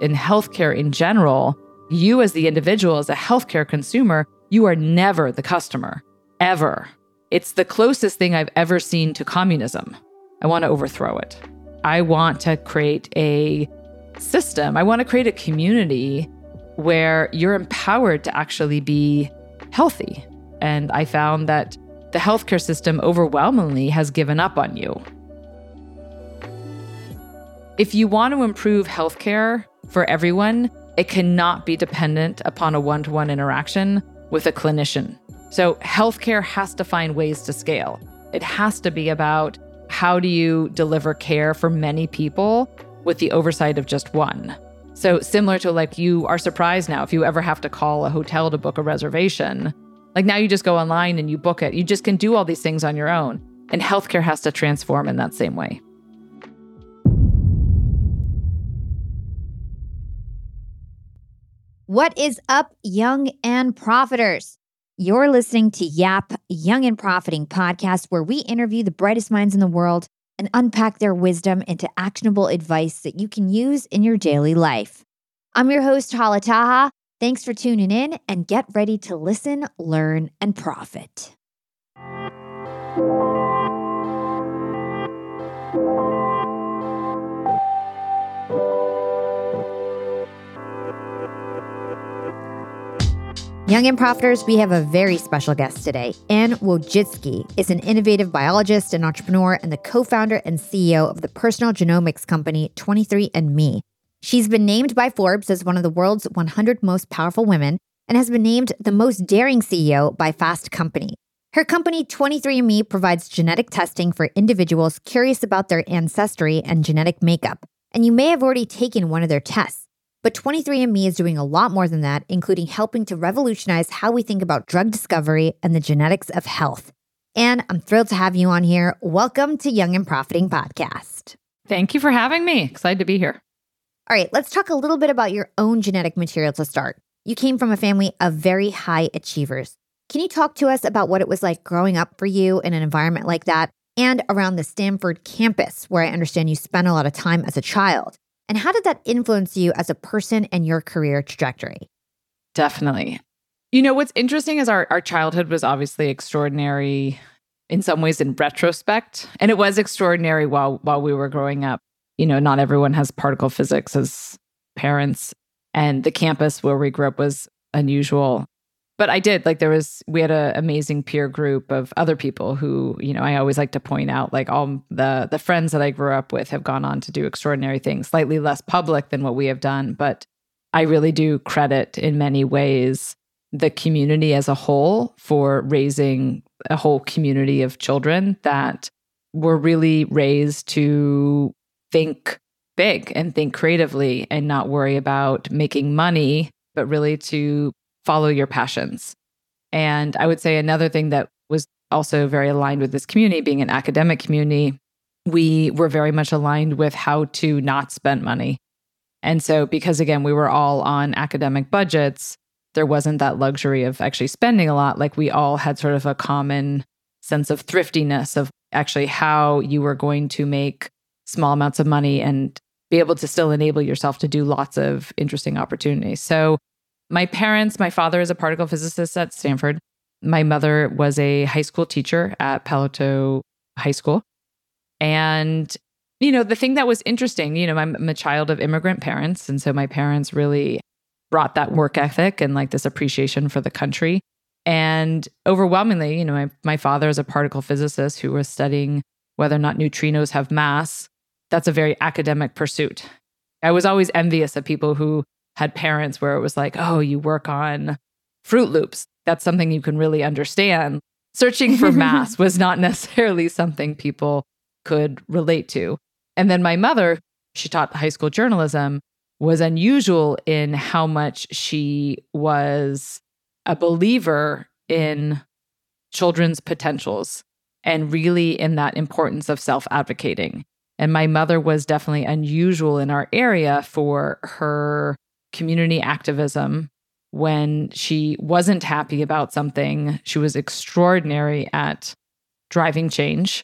in healthcare in general, you as the individual, as a healthcare consumer, you are never the customer, ever. It's the closest thing I've ever seen to communism. I want to overthrow it. I want to create a system, I want to create a community where you're empowered to actually be healthy. And I found that the healthcare system overwhelmingly has given up on you. If you want to improve healthcare for everyone, it cannot be dependent upon a one to one interaction with a clinician. So, healthcare has to find ways to scale. It has to be about how do you deliver care for many people with the oversight of just one. So, similar to like you are surprised now if you ever have to call a hotel to book a reservation. Like now you just go online and you book it. You just can do all these things on your own. And healthcare has to transform in that same way. What is up, young and profiters? You're listening to Yap Young and Profiting podcast, where we interview the brightest minds in the world and unpack their wisdom into actionable advice that you can use in your daily life. I'm your host, Hala Taha. Thanks for tuning in and get ready to listen, learn, and profit. Young and Profiters, we have a very special guest today. Anne Wojcicki is an innovative biologist and entrepreneur and the co founder and CEO of the personal genomics company 23andMe. She's been named by Forbes as one of the world's 100 most powerful women and has been named the most daring CEO by Fast Company. Her company 23andMe provides genetic testing for individuals curious about their ancestry and genetic makeup. And you may have already taken one of their tests. But 23andMe is doing a lot more than that, including helping to revolutionize how we think about drug discovery and the genetics of health. And I'm thrilled to have you on here. Welcome to Young and Profiting Podcast. Thank you for having me. Excited to be here. All right, let's talk a little bit about your own genetic material to start. You came from a family of very high achievers. Can you talk to us about what it was like growing up for you in an environment like that and around the Stanford campus, where I understand you spent a lot of time as a child? And how did that influence you as a person and your career trajectory? Definitely. You know, what's interesting is our, our childhood was obviously extraordinary in some ways in retrospect. And it was extraordinary while while we were growing up. You know, not everyone has particle physics as parents. And the campus where we grew up was unusual but I did like there was we had an amazing peer group of other people who you know I always like to point out like all the the friends that I grew up with have gone on to do extraordinary things, slightly less public than what we have done, but I really do credit in many ways the community as a whole for raising a whole community of children that were really raised to think big and think creatively and not worry about making money, but really to follow your passions. And I would say another thing that was also very aligned with this community, being an academic community, we were very much aligned with how to not spend money. And so, because again, we were all on academic budgets, there wasn't that luxury of actually spending a lot. Like we all had sort of a common sense of thriftiness of actually how you were going to make small amounts of money and be able to still enable yourself to do lots of interesting opportunities. So, my parents, my father is a particle physicist at Stanford. My mother was a high school teacher at Palo Alto High School. And, you know, the thing that was interesting, you know, I'm, I'm a child of immigrant parents. And so my parents really brought that work ethic and like this appreciation for the country. And overwhelmingly, you know, my, my father is a particle physicist who was studying whether or not neutrinos have mass. That's a very academic pursuit. I was always envious of people who had parents where it was like, oh, you work on Froot Loops. That's something you can really understand. Searching for mass was not necessarily something people could relate to. And then my mother, she taught high school journalism, was unusual in how much she was a believer in children's potentials and really in that importance of self advocating. And my mother was definitely unusual in our area for her community activism when she wasn't happy about something. She was extraordinary at driving change.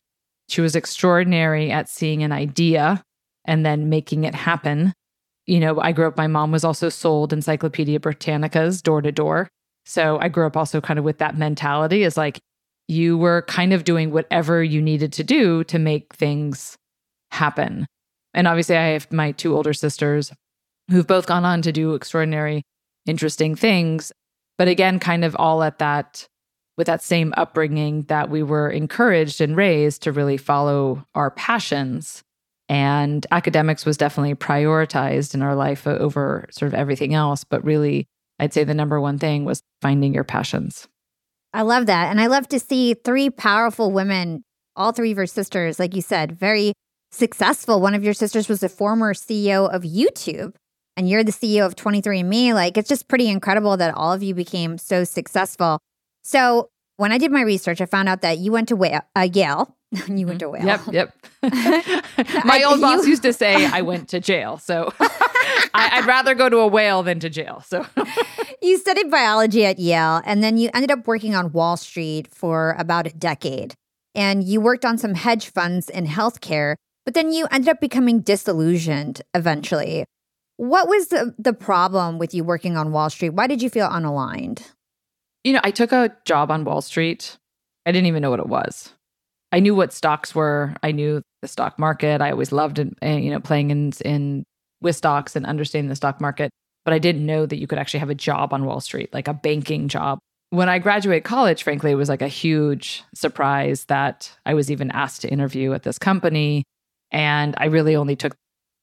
She was extraordinary at seeing an idea and then making it happen. you know, I grew up, my mom was also sold Encyclopedia Britannicas door to door. So I grew up also kind of with that mentality is like you were kind of doing whatever you needed to do to make things happen. And obviously, I have my two older sisters who've both gone on to do extraordinary, interesting things. But again, kind of all at that, with that same upbringing that we were encouraged and raised to really follow our passions. And academics was definitely prioritized in our life over sort of everything else. But really, I'd say the number one thing was finding your passions. I love that. And I love to see three powerful women, all three of your sisters, like you said, very successful. One of your sisters was the former CEO of YouTube, and you're the CEO of 23andMe. Like, it's just pretty incredible that all of you became so successful. So, when I did my research, I found out that you went to uh, Yale. you went to Wales. Yep, yep. my old boss you... used to say I went to jail. So I, would rather go to a whale than to jail. So you studied biology at Yale, and then you ended up working on Wall Street for about a decade. And you worked on some hedge funds in healthcare, but then you ended up becoming disillusioned eventually. What was the, the problem with you working on Wall Street? Why did you feel unaligned? You know, I took a job on Wall Street. I didn't even know what it was. I knew what stocks were. I knew the stock market. I always loved, uh, you know, playing in in with stocks and understanding the stock market. But I didn't know that you could actually have a job on Wall Street, like a banking job. When I graduated college, frankly, it was like a huge surprise that I was even asked to interview at this company. And I really only took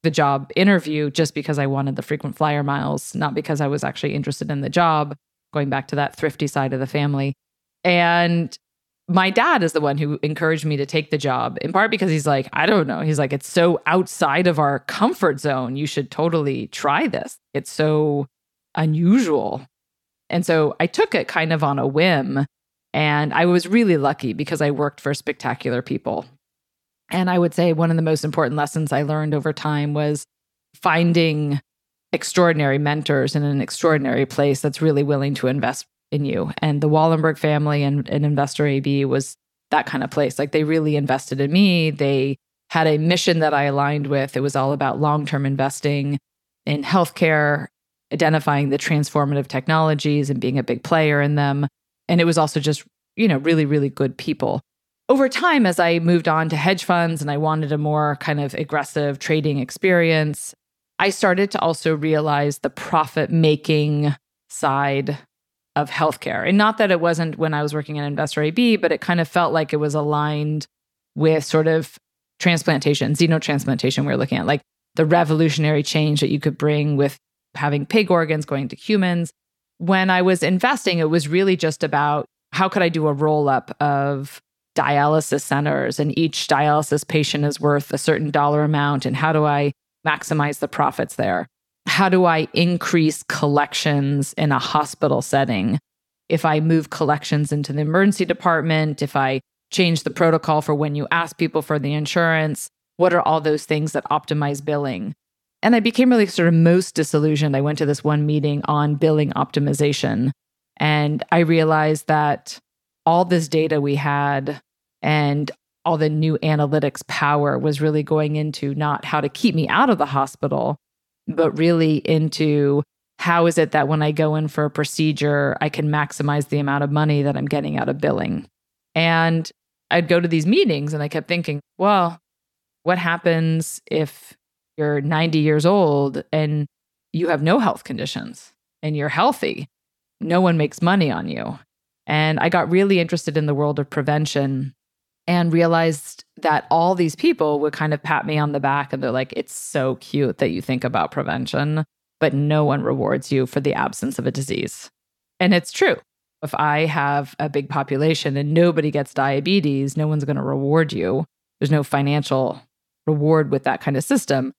the job interview just because I wanted the frequent flyer miles, not because I was actually interested in the job, going back to that thrifty side of the family. And my dad is the one who encouraged me to take the job in part because he's like i don't know. He's like it's so outside of our comfort zone. You should totally try this. It's so unusual. And so i took it kind of on a whim and i was really lucky because i worked for spectacular people and i would say one of the most important lessons i learned over time was finding extraordinary mentors in an extraordinary place that's really willing to invest in you. And the Wallenberg family and, and Investor AB was that kind of place. Like they really invested in me. They had a mission that I aligned with. It was all about long term investing in healthcare, identifying the transformative technologies and being a big player in them. And it was also just, you know, really, really good people. Over time, as I moved on to hedge funds and I wanted a more kind of aggressive trading experience, I started to also realize the profit making side of healthcare. And not that it wasn't when I was working at Investor AB, but it kind of felt like it was aligned with sort of transplantation, xenotransplantation we we're looking at, like the revolutionary change that you could bring with having pig organs going to humans. When I was investing, it was really just about how could I do a roll up of dialysis centers and each dialysis patient is worth a certain dollar amount and how do I maximize the profits there? how do I increase collections in a hospital setting? If I move collections into the emergency department, if I change the protocol for when you ask people for the insurance, what are all those things that optimize billing? And I became really sort of most disillusioned. I went to this one meeting on billing optimization, and I realized that all this data we had and all the new analytics power was really going into not how to keep me out of the hospital, but really into how is it that when I go in for a procedure, I can maximize the amount of money that I'm getting out of billing? And I'd go to these meetings and I kept thinking, well, what happens if you're 90 years old and you have no health conditions and you're healthy? No one makes money on you. And I got really interested in the world of prevention and realized that all these people would kind of pat me on the back and they're like, it's so cute that you think about prevention, but no one rewards you for the absence of a disease. And it's true. If I have a big population and nobody gets diabetes, no one's going to reward you. There's no financial reward with that kind of system.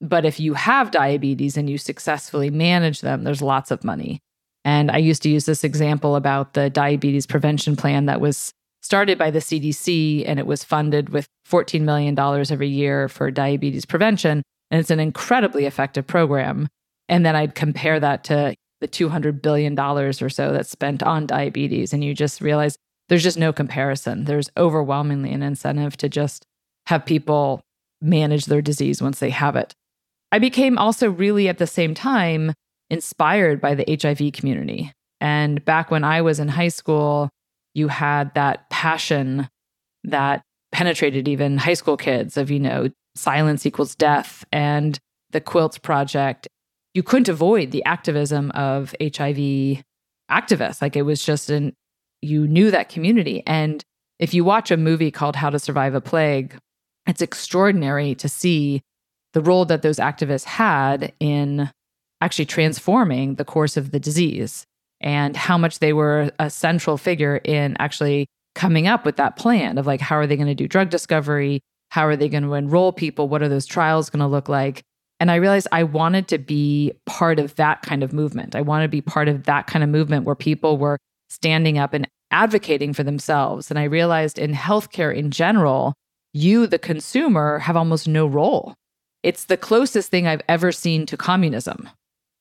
But if you have diabetes and you successfully manage them, there's lots of money. And I used to use this example about the diabetes prevention plan that was started by the CDC and it was funded with $14 million every year for diabetes prevention. And it's an incredibly effective program. And then I'd compare that to the $200 billion or so that's spent on diabetes. And you just realize there's just no comparison. There's overwhelmingly an incentive to just have people manage their disease once they have it. I became also really at the same time inspired by the HIV community. And back when I was in high school, you had that passion that penetrated even high school kids of, you know, silence equals death and the Quilts Project. You couldn't avoid the activism of HIV activists. Like it was just an, you knew that community. And if you watch a movie called How to Survive a Plague, it's extraordinary to see the role that those activists had in actually transforming the course of the disease and how much they were a central figure in actually coming up with that plan of like how are they going to do drug discovery? How are they going to enroll people? What are those trials going to look like? And i realized i wanted to be part of that kind of movement. I wanted to be part of that kind of movement where people were standing up and advocating for themselves. And i realized in healthcare in general you the consumer have almost no role. It's the closest thing i've ever seen to communism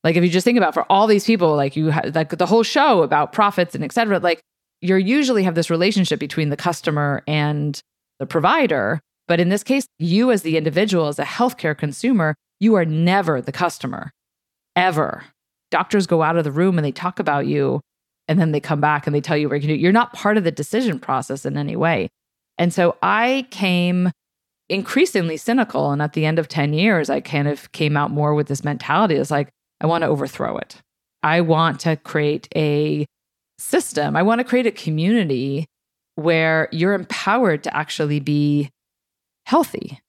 like if you just think about for all these people, like you have like the whole show about profits and et cetera, like you usually have this relationship between the customer and the provider. But in this case, you as the individual, as a healthcare consumer, you are never the customer, ever. Doctors go out of the room and they talk about you, and then they come back and they tell you what you can do. You're not part of the decision process in any way. And so I came increasingly cynical. And at the end of 10 years, I kind of came out more with this mentality. It's like, I want to overthrow it. I want to create a system. I want to create a community where you're empowered to actually be healthy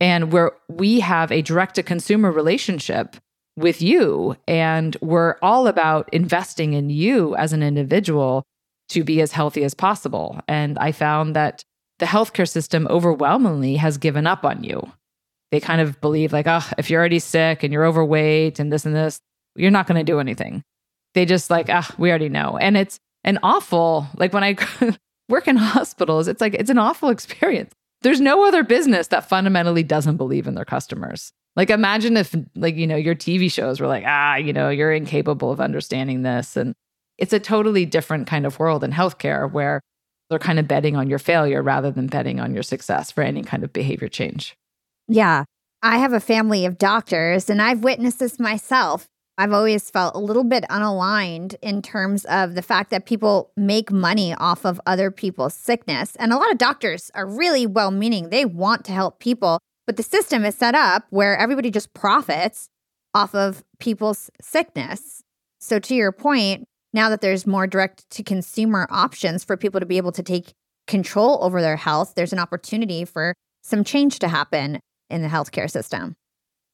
and where we have a direct to consumer relationship with you. And we're all about investing in you as an individual to be as healthy as possible. And I found that the healthcare system overwhelmingly has given up on you they kind of believe like, oh, if you're already sick and you're overweight and this and this, you're not going to do anything. They just like, ah, we already know. And it's an awful, like when I work in hospitals, it's like, it's an awful experience. There's no other business that fundamentally doesn't believe in their customers. Like imagine if like, you know, your TV shows were like, ah, you know, you're incapable of understanding this. And it's a totally different kind of world in healthcare where they're kind of betting on your failure rather than betting on your success for any kind of behavior change. Yeah. I have a family of doctors and I've witnessed this myself. I've always felt a little bit unaligned in terms of the fact that people make money off of other people's sickness. And a lot of doctors are really well meaning. They want to help people, but the system is set up where everybody just profits off of people's sickness. So, to your point, now that there's more direct to consumer options for people to be able to take control over their health, there's an opportunity for some change to happen in the healthcare system.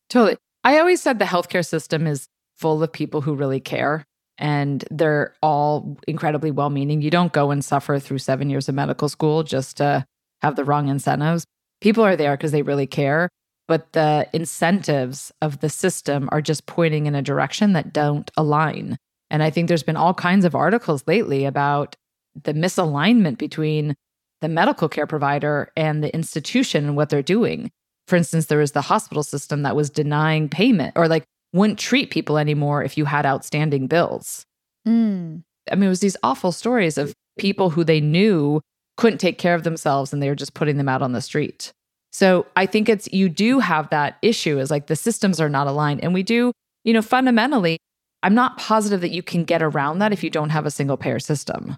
Totally. I always said the healthcare system is full of people who really care and they're all incredibly well meaning. You don't go and suffer through seven years of medical school just to have the wrong incentives. People are there because they really care, but the incentives of the system are just pointing in a direction that don't align. And I think there's been all kinds of articles lately about the misalignment between the medical care provider and the institution and what they're doing for instance, there was the hospital system that was denying payment or like wouldn't treat people anymore if you had outstanding bills. Mm. I mean, it was these awful stories of people who they knew couldn't take care of themselves and they were just putting them out on the street. So I think it's you do have that issue is like the systems are not aligned. And we do, you know, fundamentally, I'm not positive that you can get around that if you don't have a single payer system.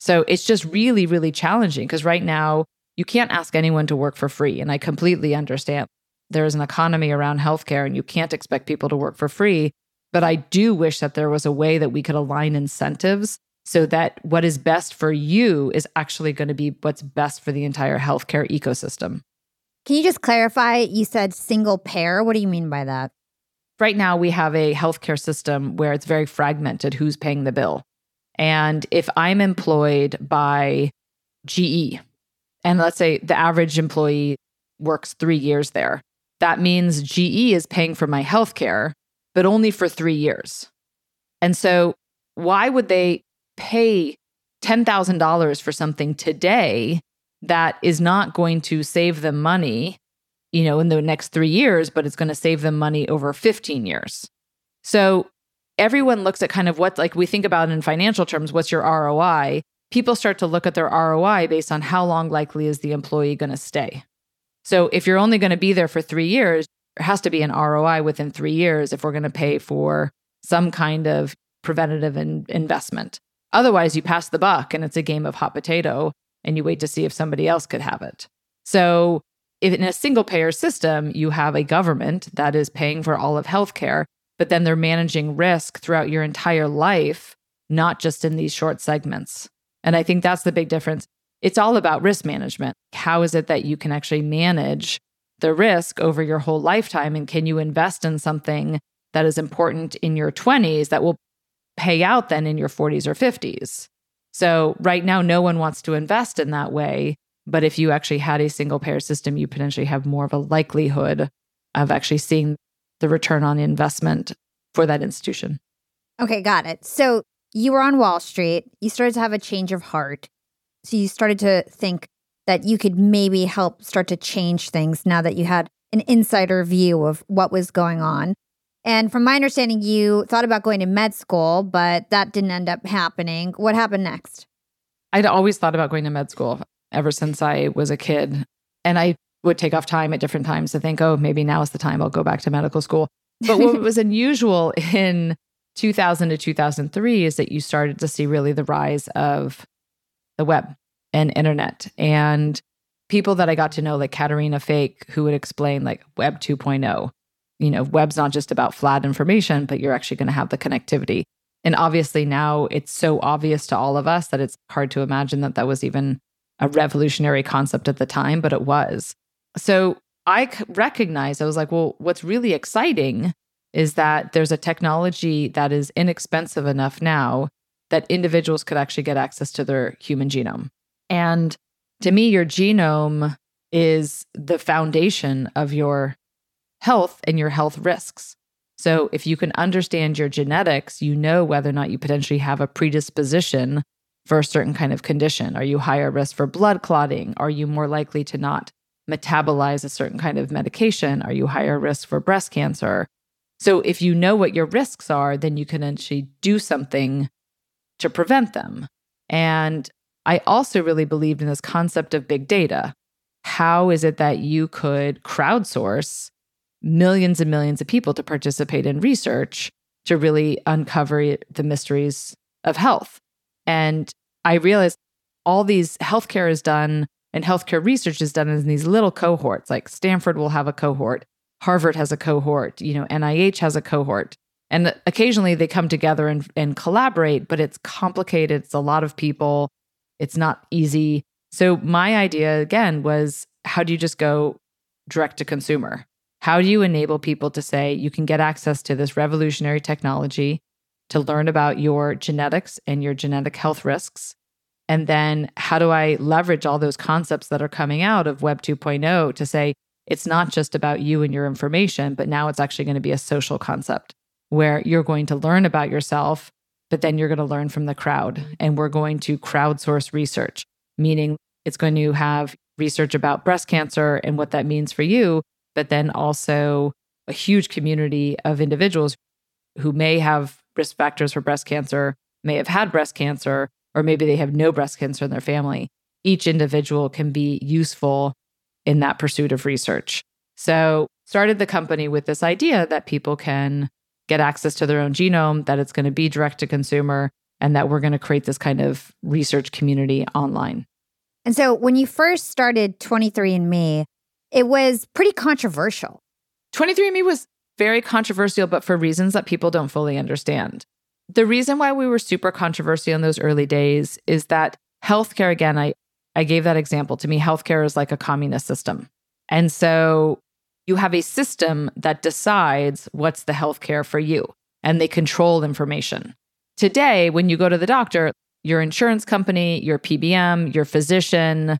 So it's just really, really challenging because right now you can't ask anyone to work for free. And I completely understand there's an economy around healthcare and you can't expect people to work for free. But I do wish that there was a way that we could align incentives so that what is best for you is actually going to be what's best for the entire healthcare ecosystem. Can you just clarify? You said single payer. What do you mean by that? Right now, we have a healthcare system where it's very fragmented who's paying the bill. And if I'm employed by GE, and let's say the average employee works three years there, that means GE is paying for my health care, but only for three years. And so, why would they pay $10,000 for something today that is not going to save them money, you know, in the next three years, but it's going to save them money over 15 years? So, everyone looks at kind of what, like we think about in financial terms, what's your ROI? People start to look at their ROI based on how long likely is the employee going to stay. So if you're only going to be there for three years, there has to be an ROI within three years if we're going to pay for some kind of preventative in- investment. Otherwise, you pass the buck and it's a game of hot potato and you wait to see if somebody else could have it. So, if in a single payer system, you have a government that is paying for all of healthcare, but then they're managing risk throughout your entire life, not just in these short segments. And I think that's the big difference. It's all about risk management. How is it that you can actually manage the risk over your whole lifetime? And can you invest in something that is important in your 20s that will pay out then in your 40s or 50s? So, right now, no one wants to invest in that way. But if you actually had a single payer system, you potentially have more of a likelihood of actually seeing the return on investment for that institution. Okay, got it. So, you were on Wall Street, you started to have a change of heart. So, you started to think that you could maybe help start to change things now that you had an insider view of what was going on. And from my understanding, you thought about going to med school, but that didn't end up happening. What happened next? I'd always thought about going to med school ever since I was a kid. And I would take off time at different times to think, oh, maybe now is the time I'll go back to medical school. But what was unusual in 2000 to 2003 is that you started to see really the rise of the web and internet and people that I got to know, like Caterina Fake, who would explain like Web 2.0. You know, web's not just about flat information, but you're actually going to have the connectivity. And obviously now it's so obvious to all of us that it's hard to imagine that that was even a revolutionary concept at the time, but it was. So I recognized, I was like, well, what's really exciting is that there's a technology that is inexpensive enough now that individuals could actually get access to their human genome. And to me, your genome is the foundation of your health and your health risks. So if you can understand your genetics, you know whether or not you potentially have a predisposition for a certain kind of condition. Are you higher risk for blood clotting? Are you more likely to not metabolize a certain kind of medication? Are you higher risk for breast cancer? So if you know what your risks are, then you can actually do something to prevent them. And I also really believed in this concept of big data. How is it that you could crowdsource millions and millions of people to participate in research to really uncover the mysteries of health? And I realized all these healthcare is done and healthcare research is done in these little cohorts. Like Stanford will have a cohort, Harvard has a cohort, you know, NIH has a cohort. And occasionally they come together and, and collaborate, but it's complicated. It's a lot of people. It's not easy. So, my idea again was how do you just go direct to consumer? How do you enable people to say you can get access to this revolutionary technology to learn about your genetics and your genetic health risks? And then how do I leverage all those concepts that are coming out of Web 2.0 to say it's not just about you and your information, but now it's actually going to be a social concept where you're going to learn about yourself but then you're going to learn from the crowd. And we're going to crowdsource research, meaning it's going to have research about breast cancer and what that means for you, but then also a huge community of individuals who may have risk factors for breast cancer, may have had breast cancer, or maybe they have no breast cancer in their family. Each individual can be useful in that pursuit of research. So, started the company with this idea that people can get access to their own genome, that it's going to be direct to consumer, and that we're going to create this kind of research community online. And so when you first started 23andMe, it was pretty controversial. 23andMe was very controversial, but for reasons that people don't fully understand. The reason why we were super controversial in those early days is that healthcare, again, I, I gave that example. To me, healthcare is like a communist system. And so you have a system that decides what's the healthcare for you and they control information. Today, when you go to the doctor, your insurance company, your PBM, your physician,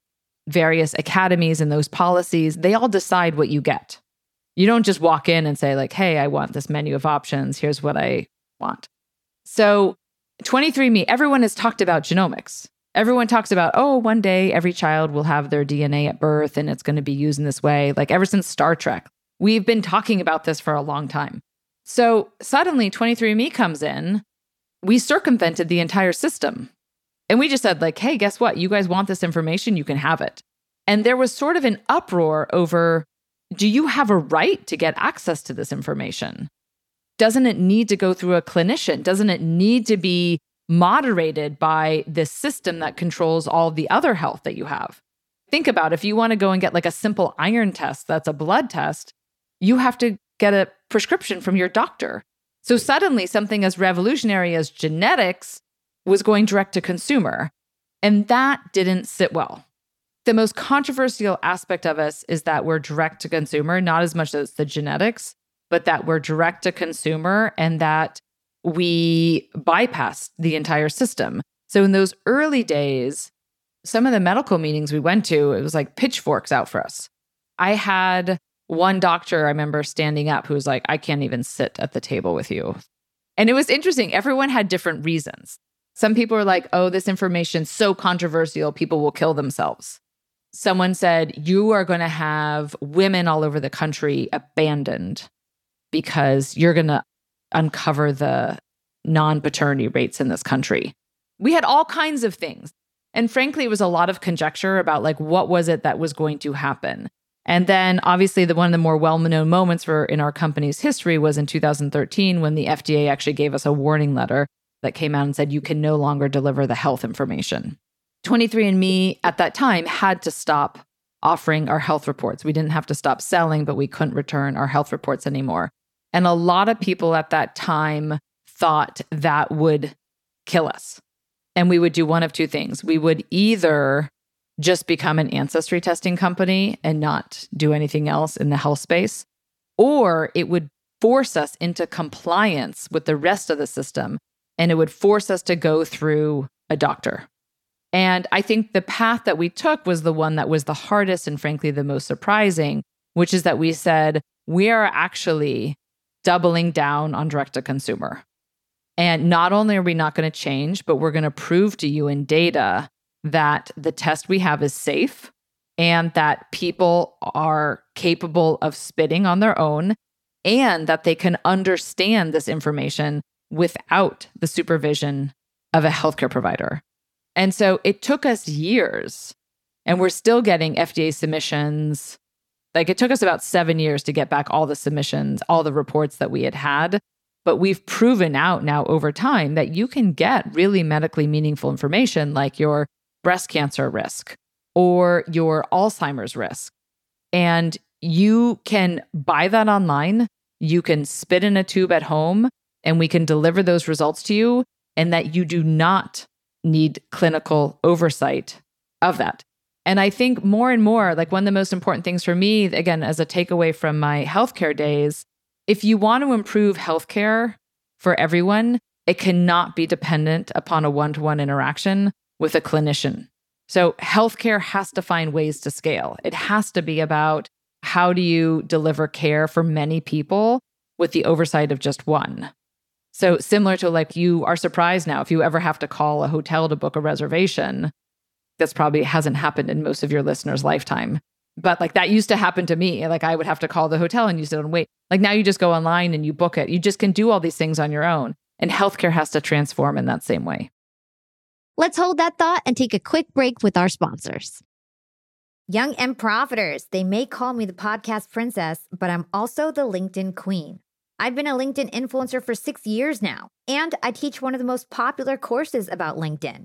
various academies and those policies, they all decide what you get. You don't just walk in and say, like, hey, I want this menu of options. Here's what I want. So, 23andMe, everyone has talked about genomics. Everyone talks about, oh, one day every child will have their DNA at birth and it's going to be used in this way. Like ever since Star Trek, we've been talking about this for a long time. So suddenly 23andMe comes in. We circumvented the entire system. And we just said, like, hey, guess what? You guys want this information? You can have it. And there was sort of an uproar over do you have a right to get access to this information? Doesn't it need to go through a clinician? Doesn't it need to be moderated by this system that controls all the other health that you have? Think about if you want to go and get like a simple iron test that's a blood test, you have to get a prescription from your doctor. So suddenly, something as revolutionary as genetics was going direct to consumer. And that didn't sit well. The most controversial aspect of us is that we're direct to consumer, not as much as the genetics, but that we're direct to consumer and that we bypassed the entire system. So in those early days, some of the medical meetings we went to, it was like pitchforks out for us. I had one doctor I remember standing up who was like, I can't even sit at the table with you. And it was interesting. Everyone had different reasons. Some people were like, oh, this information's so controversial, people will kill themselves. Someone said, you are going to have women all over the country abandoned because you're going to uncover the non paternity rates in this country. We had all kinds of things. And frankly, it was a lot of conjecture about like what was it that was going to happen. And then obviously the one of the more well-known moments for in our company's history was in 2013 when the FDA actually gave us a warning letter that came out and said you can no longer deliver the health information. 23andme at that time had to stop offering our health reports. We didn't have to stop selling, but we couldn't return our health reports anymore. And a lot of people at that time thought that would kill us. And we would do one of two things. We would either just become an ancestry testing company and not do anything else in the health space, or it would force us into compliance with the rest of the system and it would force us to go through a doctor. And I think the path that we took was the one that was the hardest and frankly the most surprising, which is that we said, we are actually doubling down on direct to consumer. And not only are we not going to change, but we're going to prove to you in data that the test we have is safe and that people are capable of spitting on their own and that they can understand this information without the supervision of a healthcare provider. And so it took us years, and we're still getting FDA submissions. Like it took us about seven years to get back all the submissions, all the reports that we had had. But we've proven out now over time that you can get really medically meaningful information like your breast cancer risk or your Alzheimer's risk. And you can buy that online. You can spit in a tube at home and we can deliver those results to you, and that you do not need clinical oversight of that. And I think more and more, like one of the most important things for me, again, as a takeaway from my healthcare days, if you want to improve healthcare for everyone, it cannot be dependent upon a one to one interaction with a clinician. So, healthcare has to find ways to scale. It has to be about how do you deliver care for many people with the oversight of just one. So, similar to like you are surprised now if you ever have to call a hotel to book a reservation, that's probably hasn't happened in most of your listeners' lifetime. But like that used to happen to me. Like I would have to call the hotel and you sit and oh, wait. Like now you just go online and you book it. You just can do all these things on your own. And healthcare has to transform in that same way. Let's hold that thought and take a quick break with our sponsors. Young and profiters, they may call me the podcast princess, but I'm also the LinkedIn queen. I've been a LinkedIn influencer for six years now, and I teach one of the most popular courses about LinkedIn.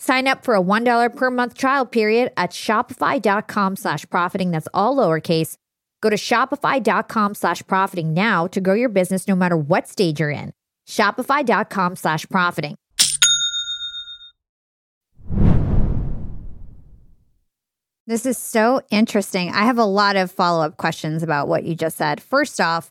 Sign up for a $1 per month trial period at shopify.com slash profiting. That's all lowercase. Go to shopify.com slash profiting now to grow your business no matter what stage you're in. Shopify.com slash profiting. This is so interesting. I have a lot of follow up questions about what you just said. First off,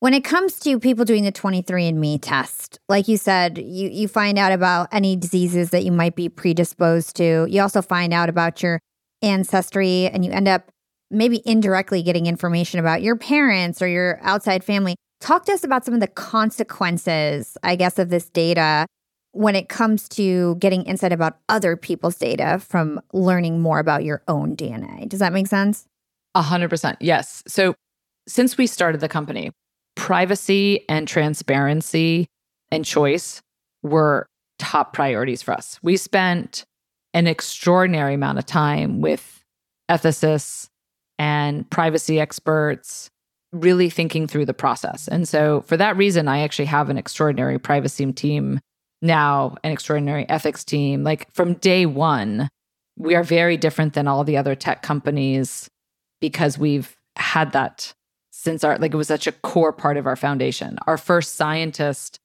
when it comes to people doing the 23andMe test, like you said, you, you find out about any diseases that you might be predisposed to. You also find out about your ancestry and you end up maybe indirectly getting information about your parents or your outside family. Talk to us about some of the consequences, I guess, of this data when it comes to getting insight about other people's data from learning more about your own DNA. Does that make sense? A hundred percent. Yes. So since we started the company, privacy and transparency and choice were top priorities for us. We spent an extraordinary amount of time with ethicists and privacy experts really thinking through the process. And so for that reason I actually have an extraordinary privacy team now, an extraordinary ethics team. Like from day 1, we are very different than all the other tech companies because we've had that since our like it was such a core part of our foundation. Our first scientist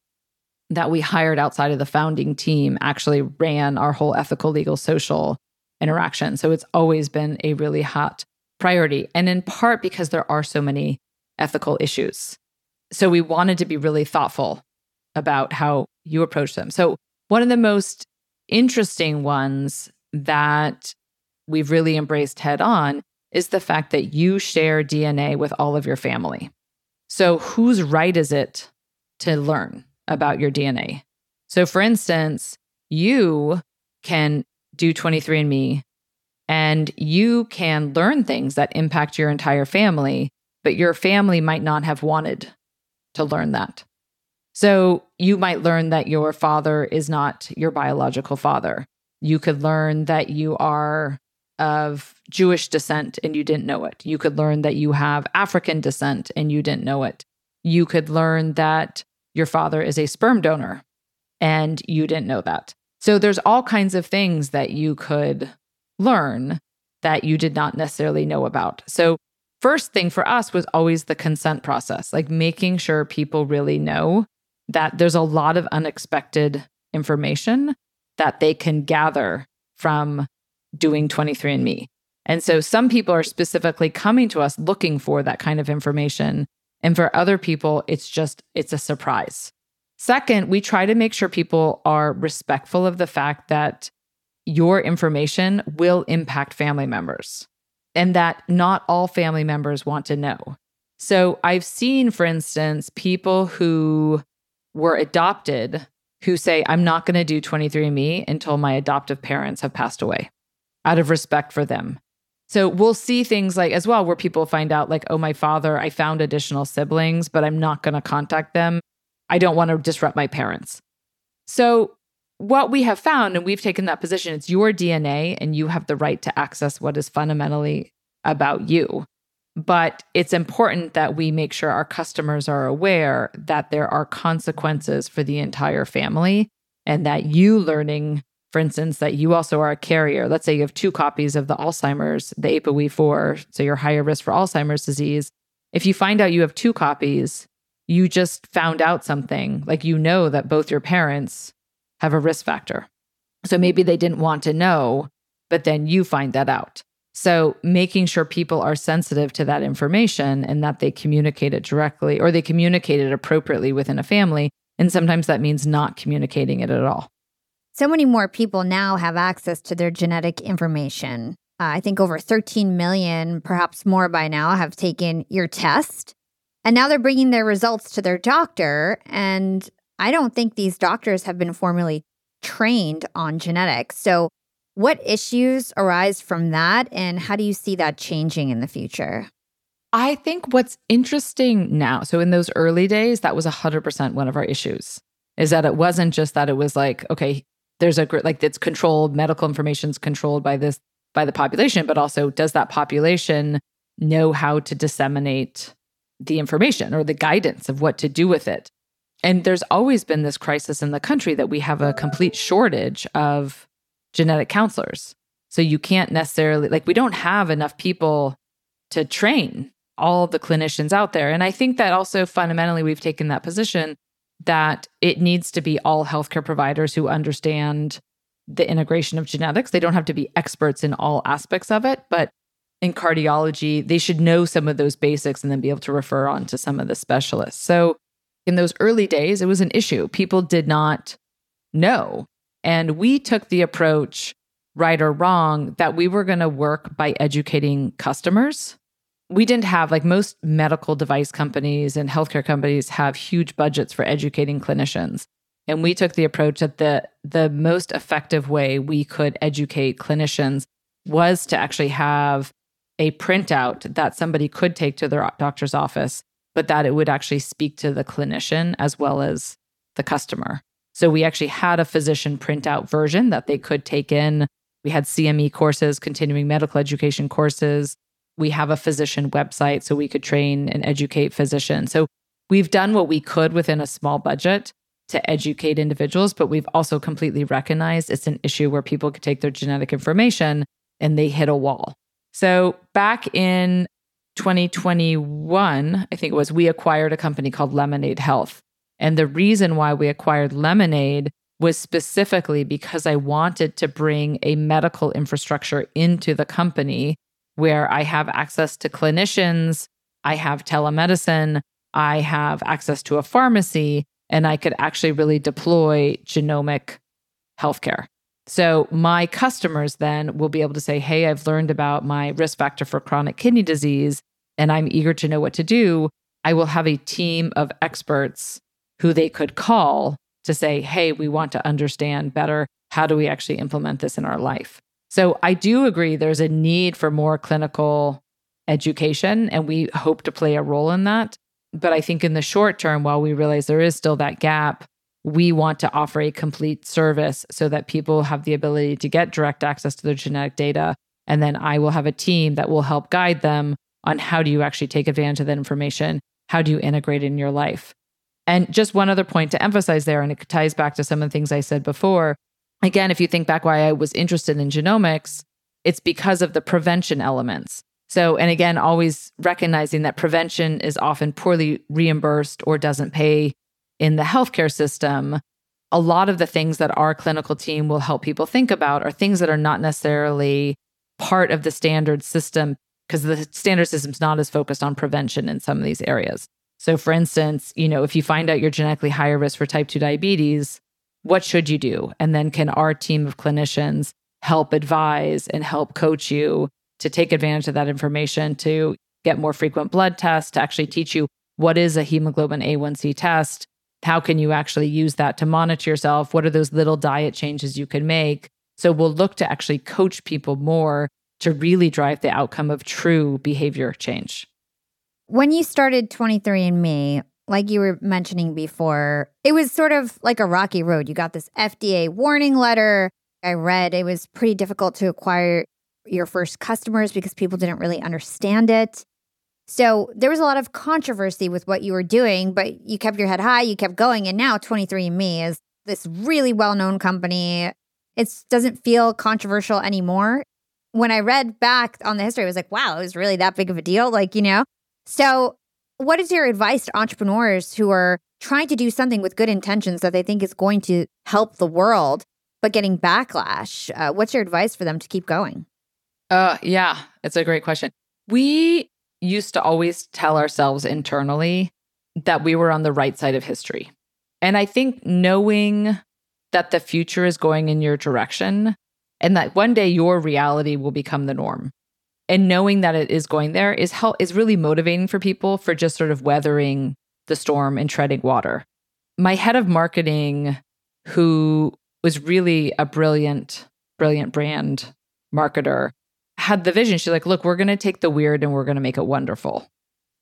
that we hired outside of the founding team actually ran our whole ethical, legal, social interaction. So it's always been a really hot priority. And in part because there are so many ethical issues. So we wanted to be really thoughtful about how you approach them. So one of the most interesting ones that we've really embraced head on is the fact that you share DNA with all of your family. So, whose right is it to learn about your DNA? So, for instance, you can do 23andMe and you can learn things that impact your entire family, but your family might not have wanted to learn that. So, you might learn that your father is not your biological father. You could learn that you are of Jewish descent and you didn't know it. You could learn that you have African descent and you didn't know it. You could learn that your father is a sperm donor and you didn't know that. So there's all kinds of things that you could learn that you did not necessarily know about. So first thing for us was always the consent process, like making sure people really know that there's a lot of unexpected information that they can gather from doing 23andMe. And so some people are specifically coming to us looking for that kind of information. And for other people, it's just, it's a surprise. Second, we try to make sure people are respectful of the fact that your information will impact family members and that not all family members want to know. So I've seen, for instance, people who were adopted who say, I'm not going to do 23andMe until my adoptive parents have passed away out of respect for them. So we'll see things like as well where people find out, like, oh, my father, I found additional siblings, but I'm not going to contact them. I don't want to disrupt my parents. So what we have found, and we've taken that position, it's your DNA and you have the right to access what is fundamentally about you. But it's important that we make sure our customers are aware that there are consequences for the entire family and that you learning, for instance, that you also are a carrier. Let's say you have two copies of the Alzheimer's, the APOE4, so you're higher risk for Alzheimer's disease. If you find out you have two copies, you just found out something, like you know that both your parents have a risk factor. So maybe they didn't want to know, but then you find that out. So, making sure people are sensitive to that information and that they communicate it directly or they communicate it appropriately within a family. And sometimes that means not communicating it at all. So many more people now have access to their genetic information. Uh, I think over 13 million, perhaps more by now, have taken your test. And now they're bringing their results to their doctor. And I don't think these doctors have been formally trained on genetics. So, what issues arise from that, and how do you see that changing in the future? I think what's interesting now, so in those early days, that was 100% one of our issues, is that it wasn't just that it was like, okay, there's a like it's controlled, medical information is controlled by this, by the population, but also does that population know how to disseminate the information or the guidance of what to do with it? And there's always been this crisis in the country that we have a complete shortage of genetic counselors. So you can't necessarily, like, we don't have enough people to train all the clinicians out there. And I think that also fundamentally we've taken that position that it needs to be all healthcare providers who understand the integration of genetics. They don't have to be experts in all aspects of it, but in cardiology, they should know some of those basics and then be able to refer on to some of the specialists. So in those early days, it was an issue. People did not know and we took the approach, right or wrong, that we were going to work by educating customers. We didn't have, like most medical device companies and healthcare companies, have huge budgets for educating clinicians. And we took the approach that the, the most effective way we could educate clinicians was to actually have a printout that somebody could take to their doctor's office, but that it would actually speak to the clinician as well as the customer. So we actually had a physician printout version that they could take in. We had CME courses, continuing medical education courses. We have a physician website so we could train and educate physicians. So we've done what we could within a small budget to educate individuals, but we've also completely recognized it's an issue where people could take their genetic information and they hit a wall. So back in 2021, I think it was, we acquired a company called Lemonaid Health. And the reason why we acquired Lemonaid was specifically because I wanted to bring a medical infrastructure into the company where I have access to clinicians, I have telemedicine, I have access to a pharmacy, and I could actually really deploy genomic healthcare. So my customers then will be able to say, Hey, I've learned about my risk factor for chronic kidney disease, and I'm eager to know what to do. I will have a team of experts who they could call to say, hey, we want to understand better how do we actually implement this in our life. So I do agree there's a need for more clinical education, and we hope to play a role in that. But I think in the short term, while we realize there is still that gap, we want to offer a complete service so that people have the ability to get direct access to their genetic data. And then I will have a team that will help guide them on how do you actually take advantage of that information? How do you integrate it in your life? And just one other point to emphasize there, and it ties back to some of the things I said before. Again, if you think back why I was interested in genomics, it's because of the prevention elements. So, and again, always recognizing that prevention is often poorly reimbursed or doesn't pay in the healthcare system. A lot of the things that our clinical team will help people think about are things that are not necessarily part of the standard system because the standard system's not as focused on prevention in some of these areas. So, for instance, you know, if you find out you're genetically higher risk for type 2 diabetes, what should you do? And then can our team of clinicians help advise and help coach you to take advantage of that information to get more frequent blood tests, to actually teach you what is a hemoglobin A1C test? How can you actually use that to monitor yourself? What are those little diet changes you can make? So we'll look to actually coach people more to really drive the outcome of true behavior change. When you started 23andMe, like you were mentioning before, it was sort of like a rocky road. You got this FDA warning letter. I read it was pretty difficult to acquire your first customers because people didn't really understand it. So there was a lot of controversy with what you were doing, but you kept your head high, you kept going. And now 23andMe is this really well known company. It doesn't feel controversial anymore. When I read back on the history, I was like, wow, it was really that big of a deal. Like, you know? So, what is your advice to entrepreneurs who are trying to do something with good intentions that they think is going to help the world, but getting backlash? Uh, what's your advice for them to keep going? Uh, yeah, it's a great question. We used to always tell ourselves internally that we were on the right side of history. And I think knowing that the future is going in your direction and that one day your reality will become the norm and knowing that it is going there is help is really motivating for people for just sort of weathering the storm and treading water. My head of marketing who was really a brilliant brilliant brand marketer had the vision. She's like, look, we're going to take the weird and we're going to make it wonderful.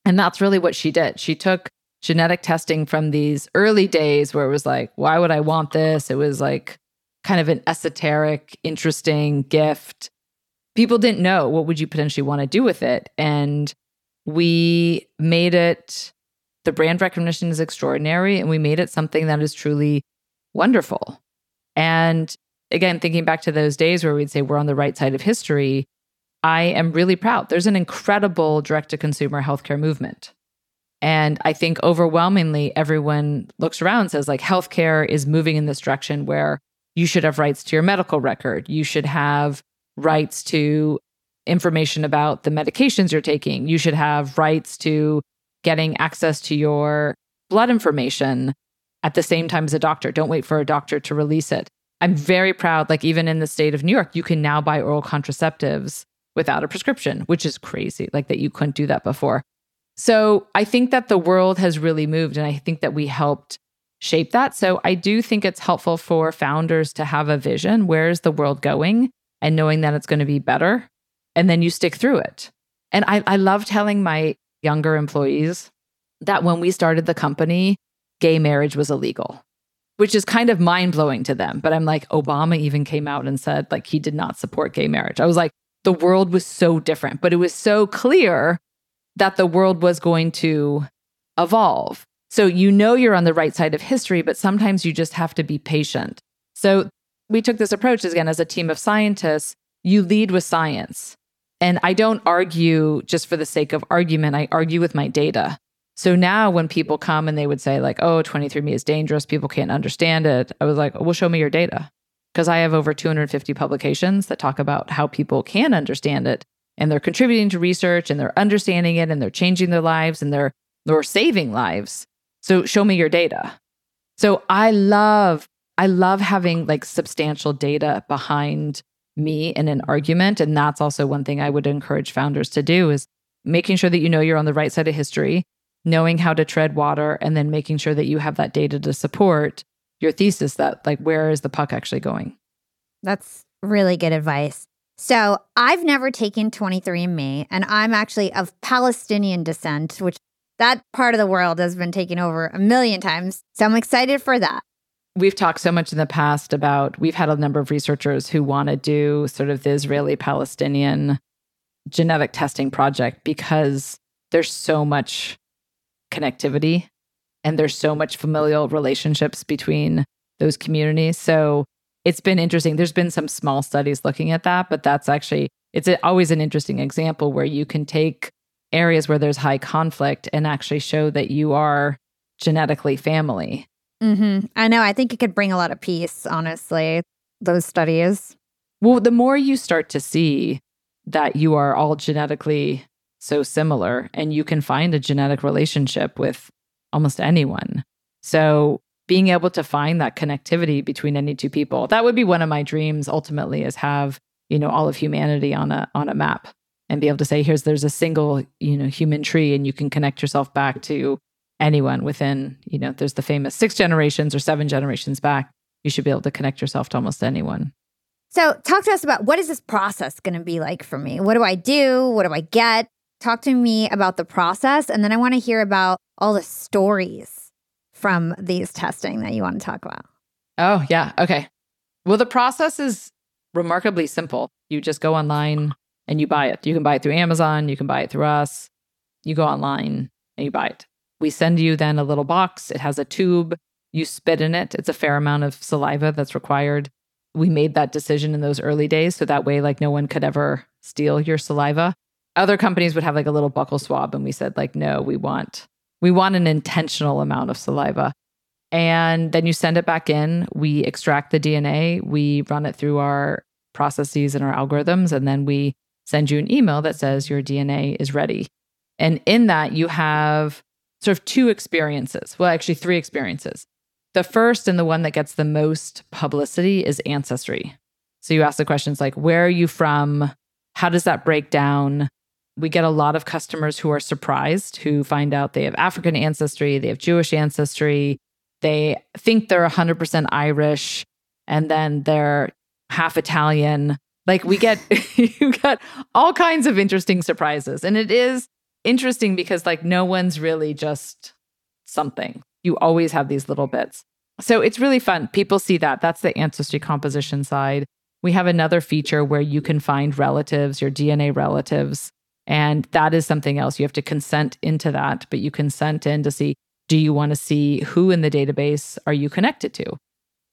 And that's really what she did. She took genetic testing from these early days where it was like, why would I want this? It was like kind of an esoteric, interesting gift. People didn't know what would you potentially want to do with it. And we made it the brand recognition is extraordinary and we made it something that is truly wonderful. And again, thinking back to those days where we'd say we're on the right side of history, I am really proud. There's an incredible direct to consumer healthcare movement. And I think overwhelmingly everyone looks around and says, like, healthcare is moving in this direction where you should have rights to your medical record. You should have rights to information about the medications you're taking. You should have rights to getting access to your blood information at the same time as a doctor. Don't wait for a doctor to release it. I'm very proud, like, even in the state of New York, you can now buy oral contraceptives without a prescription, which is crazy, like that you couldn't do that before. So I think that the world has really moved, and I think that we helped shape that. So I do think it's helpful for founders to have a vision where's the world going and knowing that it's going to be better. And then you stick through it. And I, I love telling my younger employees that when we started the company, gay marriage was illegal, which is kind of mind blowing to them. But I'm like, Obama even came out and said, like, he did not support gay marriage. I was like, the world was so different, but it was so clear that the world was going to evolve. So you know you're on the right side of history, but sometimes you just have to be patient. So we took this approach again as a team of scientists. You lead with science. And I don't argue just for the sake of argument, I argue with my data. So now when people come and they would say, like, oh, 23andMe is dangerous, people can't understand it, I was like, well, show me your data because I have over 250 publications that talk about how people can understand it and they're contributing to research and they're understanding it and they're changing their lives and they're they're saving lives. So show me your data. So I love I love having like substantial data behind me in an argument and that's also one thing I would encourage founders to do is making sure that you know you're on the right side of history, knowing how to tread water and then making sure that you have that data to support your thesis that like where is the puck actually going? That's really good advice. So i've never taken 23andme and i'm actually of palestinian descent which that part of the world has been taken over a million times so i'm excited for that we've talked so much in the past about we've had a number of researchers who want to do sort of the israeli palestinian genetic testing project because there's so much connectivity and there's so much familial relationships between those communities. So it's been interesting. There's been some small studies looking at that, but that's actually it's always an interesting example where you can take areas where there's high conflict and actually show that you are genetically family. Mm-hmm. I know. I think it could bring a lot of peace, honestly, those studies. Well, the more you start to see that you are all genetically so similar and you can find a genetic relationship with almost anyone. So being able to find that connectivity between any two people, that would be one of my dreams ultimately is have, you know, all of humanity on a on a map and be able to say here's there's a single, you know, human tree and you can connect yourself back to anyone within, you know, there's the famous six generations or seven generations back. You should be able to connect yourself to almost anyone. So, talk to us about what is this process going to be like for me? What do I do? What do I get? Talk to me about the process. And then I want to hear about all the stories from these testing that you want to talk about. Oh, yeah. Okay. Well, the process is remarkably simple. You just go online and you buy it. You can buy it through Amazon, you can buy it through us. You go online and you buy it. We send you then a little box. It has a tube. You spit in it. It's a fair amount of saliva that's required. We made that decision in those early days so that way like no one could ever steal your saliva other companies would have like a little buccal swab and we said like no we want we want an intentional amount of saliva and then you send it back in we extract the dna we run it through our processes and our algorithms and then we send you an email that says your dna is ready and in that you have sort of two experiences. Well actually three experiences. The first and the one that gets the most publicity is ancestry. So you ask the questions like where are you from? How does that break down? We get a lot of customers who are surprised who find out they have African ancestry, they have Jewish ancestry, they think they're 100% Irish, and then they're half Italian. Like we get you get all kinds of interesting surprises. And it is interesting because like no one's really just something. You always have these little bits. So it's really fun. People see that. That's the ancestry composition side. We have another feature where you can find relatives, your DNA relatives, and that is something else. You have to consent into that, but you consent in to see do you want to see who in the database are you connected to?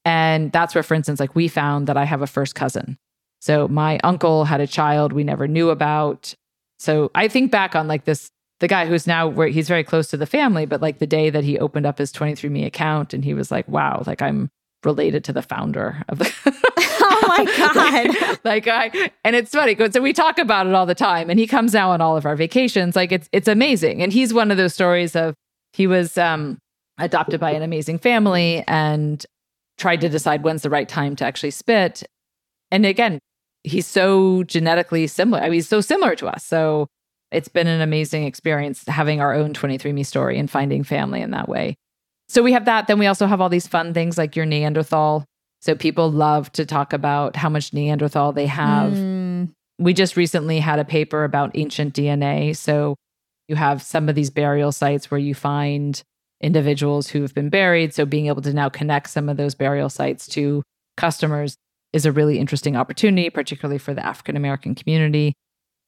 And that's where, for instance, like we found that I have a first cousin. So my uncle had a child we never knew about. So I think back on like this the guy who's now where he's very close to the family, but like the day that he opened up his 23andMe account and he was like, wow, like I'm related to the founder of the oh my god. Like, like i and it's funny so we talk about it all the time and he comes now on all of our vacations like it's it's amazing. And he's one of those stories of he was um adopted by an amazing family and tried to decide when's the right time to actually spit. And again he's so genetically similar i mean he's so similar to us so it's been an amazing experience having our own 23andme story and finding family in that way so we have that. Then we also have all these fun things like your Neanderthal. So people love to talk about how much Neanderthal they have. Mm. We just recently had a paper about ancient DNA. So you have some of these burial sites where you find individuals who have been buried. So being able to now connect some of those burial sites to customers is a really interesting opportunity, particularly for the African American community.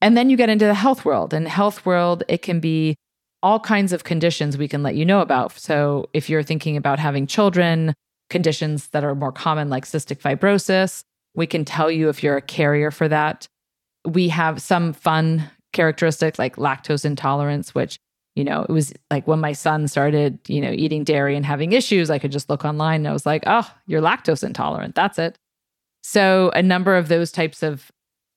And then you get into the health world. And health world, it can be all kinds of conditions we can let you know about. So if you're thinking about having children, conditions that are more common like cystic fibrosis, we can tell you if you're a carrier for that. We have some fun characteristics like lactose intolerance, which, you know, it was like when my son started, you know, eating dairy and having issues, I could just look online and I was like, oh, you're lactose intolerant. That's it. So a number of those types of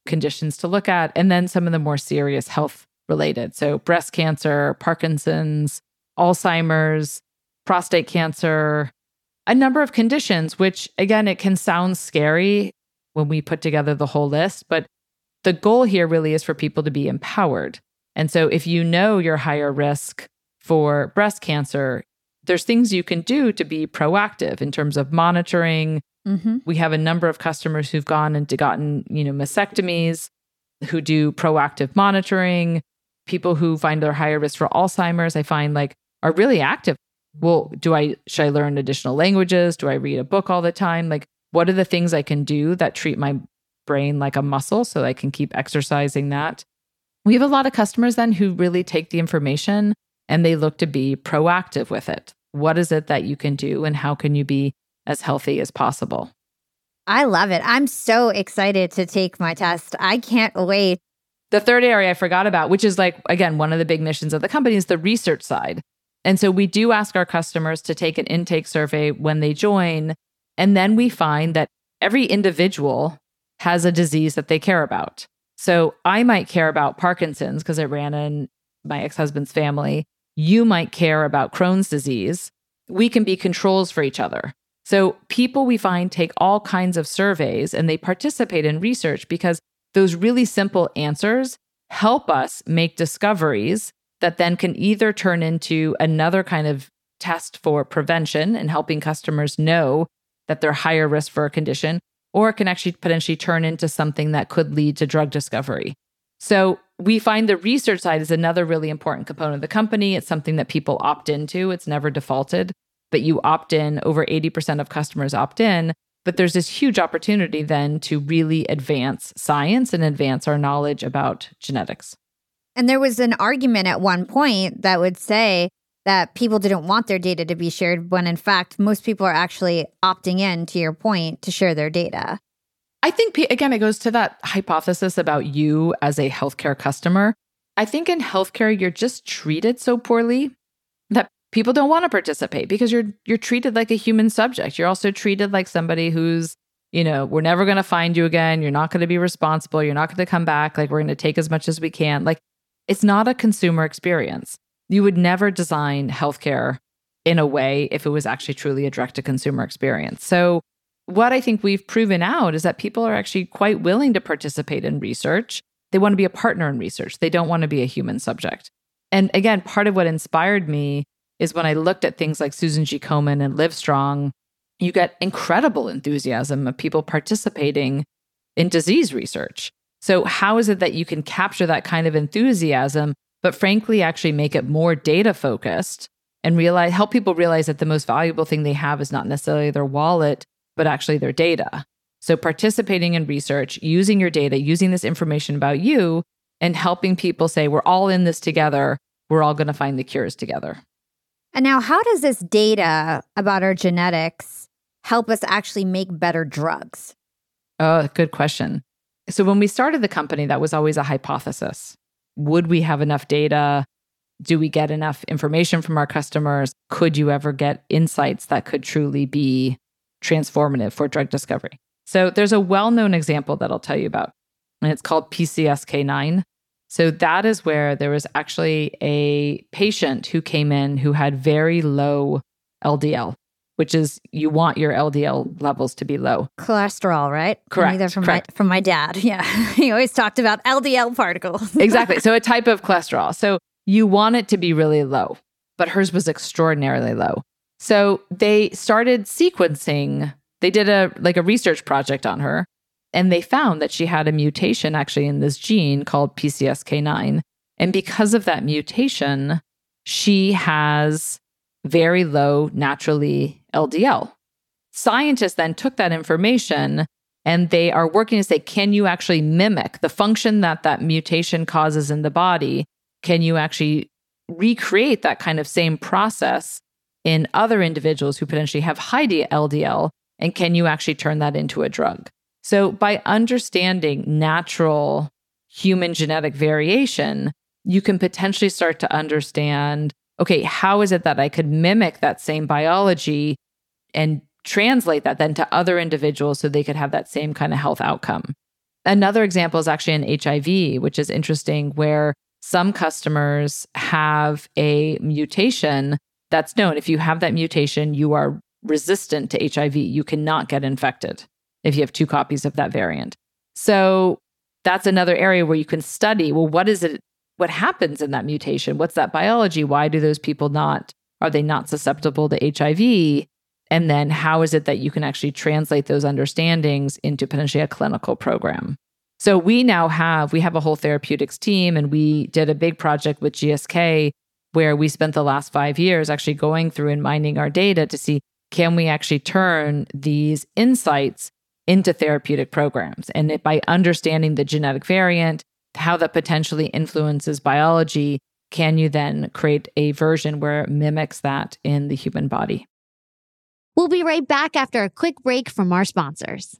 conditions to look at. And then some of the more serious health related. So, breast cancer, Parkinson's, Alzheimer's, prostate cancer, a number of conditions, which again, it can sound scary when we put together the whole list, but the goal here really is for people to be empowered. And so, if you know you're higher risk for breast cancer, there's things you can do to be proactive in terms of monitoring. Mm-hmm. We have a number of customers who've gone and gotten, you know, mastectomies, who do proactive monitoring people who find they're higher risk for Alzheimer's, I find like are really active. Well, do I should I learn additional languages? Do I read a book all the time? Like what are the things I can do that treat my brain like a muscle so I can keep exercising that? We have a lot of customers then who really take the information and they look to be proactive with it. What is it that you can do and how can you be as healthy as possible? I love it. I'm so excited to take my test. I can't wait. The third area I forgot about, which is like, again, one of the big missions of the company is the research side. And so we do ask our customers to take an intake survey when they join. And then we find that every individual has a disease that they care about. So I might care about Parkinson's because it ran in my ex husband's family. You might care about Crohn's disease. We can be controls for each other. So people we find take all kinds of surveys and they participate in research because those really simple answers help us make discoveries that then can either turn into another kind of test for prevention and helping customers know that they're higher risk for a condition, or it can actually potentially turn into something that could lead to drug discovery. So we find the research side is another really important component of the company. It's something that people opt into, it's never defaulted, but you opt in. Over 80% of customers opt in. But there's this huge opportunity then to really advance science and advance our knowledge about genetics. And there was an argument at one point that would say that people didn't want their data to be shared when in fact most people are actually opting in to your point to share their data. I think again it goes to that hypothesis about you as a healthcare customer. I think in healthcare you're just treated so poorly that people don't want to participate because you're you're treated like a human subject. You're also treated like somebody who's, you know, we're never going to find you again, you're not going to be responsible, you're not going to come back, like we're going to take as much as we can. Like it's not a consumer experience. You would never design healthcare in a way if it was actually truly a direct to consumer experience. So, what I think we've proven out is that people are actually quite willing to participate in research. They want to be a partner in research, they don't want to be a human subject. And again, part of what inspired me is when I looked at things like Susan G. Komen and Livestrong, you get incredible enthusiasm of people participating in disease research. So, how is it that you can capture that kind of enthusiasm but frankly, actually make it more data focused and realize help people realize that the most valuable thing they have is not necessarily their wallet, but actually their data. So participating in research, using your data, using this information about you, and helping people say, we're all in this together. We're all going to find the cures together. And now, how does this data about our genetics help us actually make better drugs? Oh, good question. So, when we started the company, that was always a hypothesis would we have enough data? Do we get enough information from our customers? Could you ever get insights that could truly be transformative for drug discovery? So there's a well known example that I'll tell you about, and it's called PCSK9. So that is where there was actually a patient who came in who had very low LDL which is you want your LDL levels to be low. Cholesterol, right? Correct. Either from correct. my from my dad. Yeah. he always talked about LDL particles. exactly. So a type of cholesterol. So you want it to be really low, but hers was extraordinarily low. So they started sequencing. They did a like a research project on her and they found that she had a mutation actually in this gene called PCSK9. And because of that mutation, she has very low naturally LDL. Scientists then took that information and they are working to say, can you actually mimic the function that that mutation causes in the body? Can you actually recreate that kind of same process in other individuals who potentially have high LDL? And can you actually turn that into a drug? So, by understanding natural human genetic variation, you can potentially start to understand okay, how is it that I could mimic that same biology and translate that then to other individuals so they could have that same kind of health outcome? Another example is actually in HIV, which is interesting, where some customers have a mutation that's known. If you have that mutation, you are resistant to HIV. You cannot get infected if you have two copies of that variant. So that's another area where you can study well, what is it what happens in that mutation? What's that biology? Why do those people not, are they not susceptible to HIV? And then how is it that you can actually translate those understandings into potentially a clinical program? So we now have, we have a whole therapeutics team and we did a big project with GSK where we spent the last five years actually going through and mining our data to see can we actually turn these insights into therapeutic programs? And it, by understanding the genetic variant, how that potentially influences biology, can you then create a version where it mimics that in the human body? We'll be right back after a quick break from our sponsors.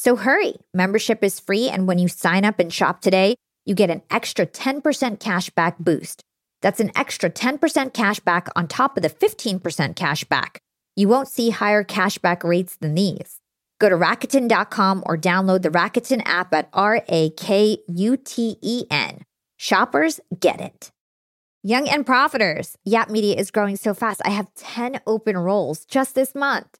So hurry. Membership is free. And when you sign up and shop today, you get an extra 10% cashback boost. That's an extra 10% cash back on top of the 15% cash back. You won't see higher cashback rates than these. Go to Rakuten.com or download the Rakuten app at R A K U T E N. Shoppers get it. Young and Profiters. Yap Media is growing so fast. I have 10 open roles just this month.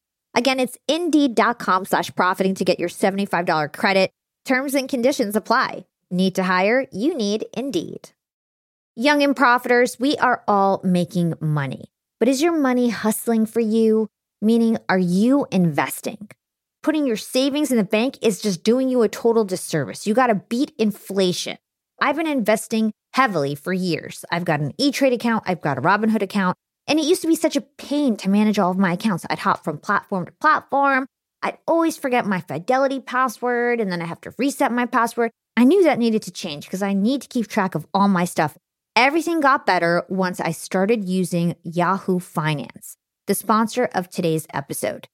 Again, it's indeed.com slash profiting to get your $75 credit. Terms and conditions apply. Need to hire? You need Indeed. Young and profiters, we are all making money. But is your money hustling for you? Meaning, are you investing? putting your savings in the bank is just doing you a total disservice. You got to beat inflation. I've been investing heavily for years. I've got an E Trade account, I've got a Robinhood account, and it used to be such a pain to manage all of my accounts. I'd hop from platform to platform. I'd always forget my Fidelity password, and then I have to reset my password. I knew that needed to change because I need to keep track of all my stuff. Everything got better once I started using Yahoo Finance, the sponsor of today's episode.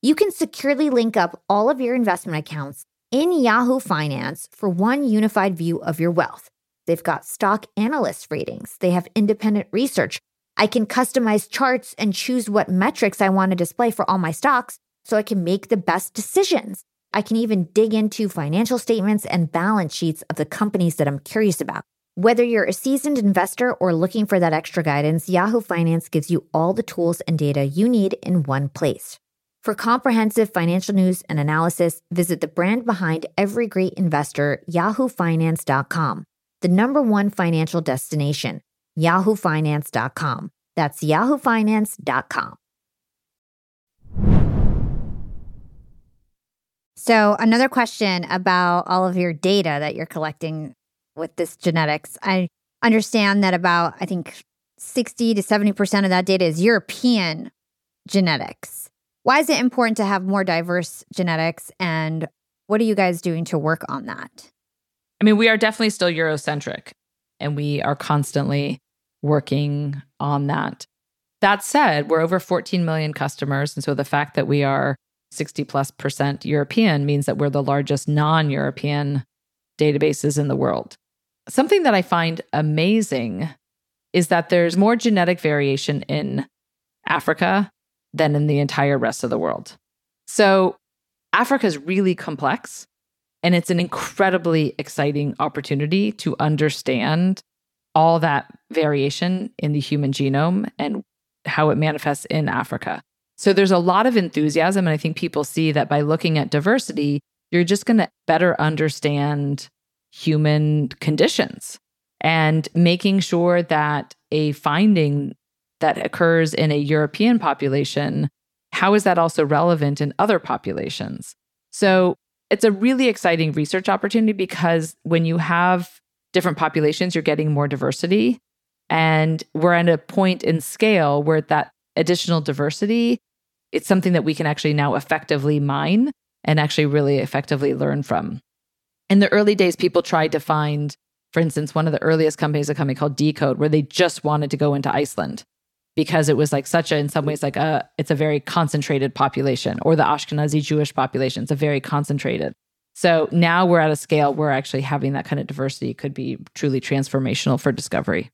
You can securely link up all of your investment accounts in Yahoo Finance for one unified view of your wealth. They've got stock analyst ratings, they have independent research. I can customize charts and choose what metrics I want to display for all my stocks so I can make the best decisions. I can even dig into financial statements and balance sheets of the companies that I'm curious about. Whether you're a seasoned investor or looking for that extra guidance, Yahoo Finance gives you all the tools and data you need in one place. For comprehensive financial news and analysis, visit the brand behind every great investor, yahoofinance.com, the number one financial destination, yahoofinance.com. That's yahoofinance.com. So, another question about all of your data that you're collecting with this genetics. I understand that about, I think, 60 to 70% of that data is European genetics. Why is it important to have more diverse genetics? And what are you guys doing to work on that? I mean, we are definitely still Eurocentric and we are constantly working on that. That said, we're over 14 million customers. And so the fact that we are 60 plus percent European means that we're the largest non European databases in the world. Something that I find amazing is that there's more genetic variation in Africa than in the entire rest of the world. So Africa is really complex and it's an incredibly exciting opportunity to understand all that variation in the human genome and how it manifests in Africa. So there's a lot of enthusiasm. And I think people see that by looking at diversity, you're just going to better understand human conditions and making sure that a finding that occurs in a European population, how is that also relevant in other populations? So it's a really exciting research opportunity because when you have different populations, you're getting more diversity. And we're at a point in scale where that additional diversity it's something that we can actually now effectively mine and actually really effectively learn from. In the early days, people tried to find, for instance, one of the earliest companies, a company called deCODE, where they just wanted to go into Iceland because it was like such a, in some ways, like a, it's a very concentrated population, or the Ashkenazi Jewish population. It's a very concentrated. So now we're at a scale where actually having that kind of diversity could be truly transformational for discovery.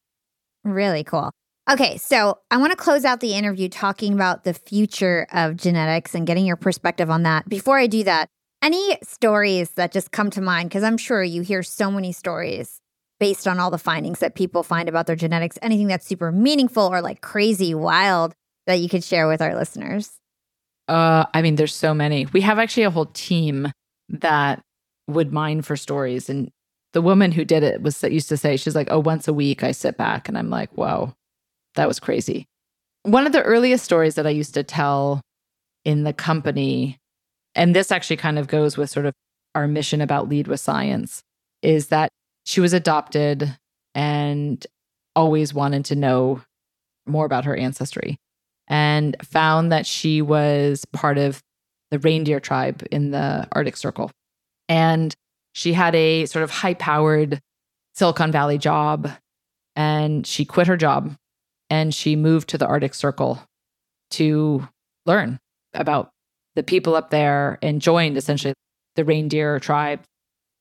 Really cool. Okay, so I want to close out the interview talking about the future of genetics and getting your perspective on that. Before I do that, any stories that just come to mind? Because I'm sure you hear so many stories based on all the findings that people find about their genetics. Anything that's super meaningful or like crazy wild that you could share with our listeners? Uh, I mean, there's so many. We have actually a whole team that would mine for stories. And the woman who did it was used to say, she's like, oh, once a week I sit back and I'm like, whoa, that was crazy. One of the earliest stories that I used to tell in the company, and this actually kind of goes with sort of our mission about Lead with Science, is that she was adopted and always wanted to know more about her ancestry and found that she was part of the reindeer tribe in the Arctic Circle. And she had a sort of high powered Silicon Valley job and she quit her job and she moved to the Arctic Circle to learn about the people up there and joined essentially the reindeer tribe,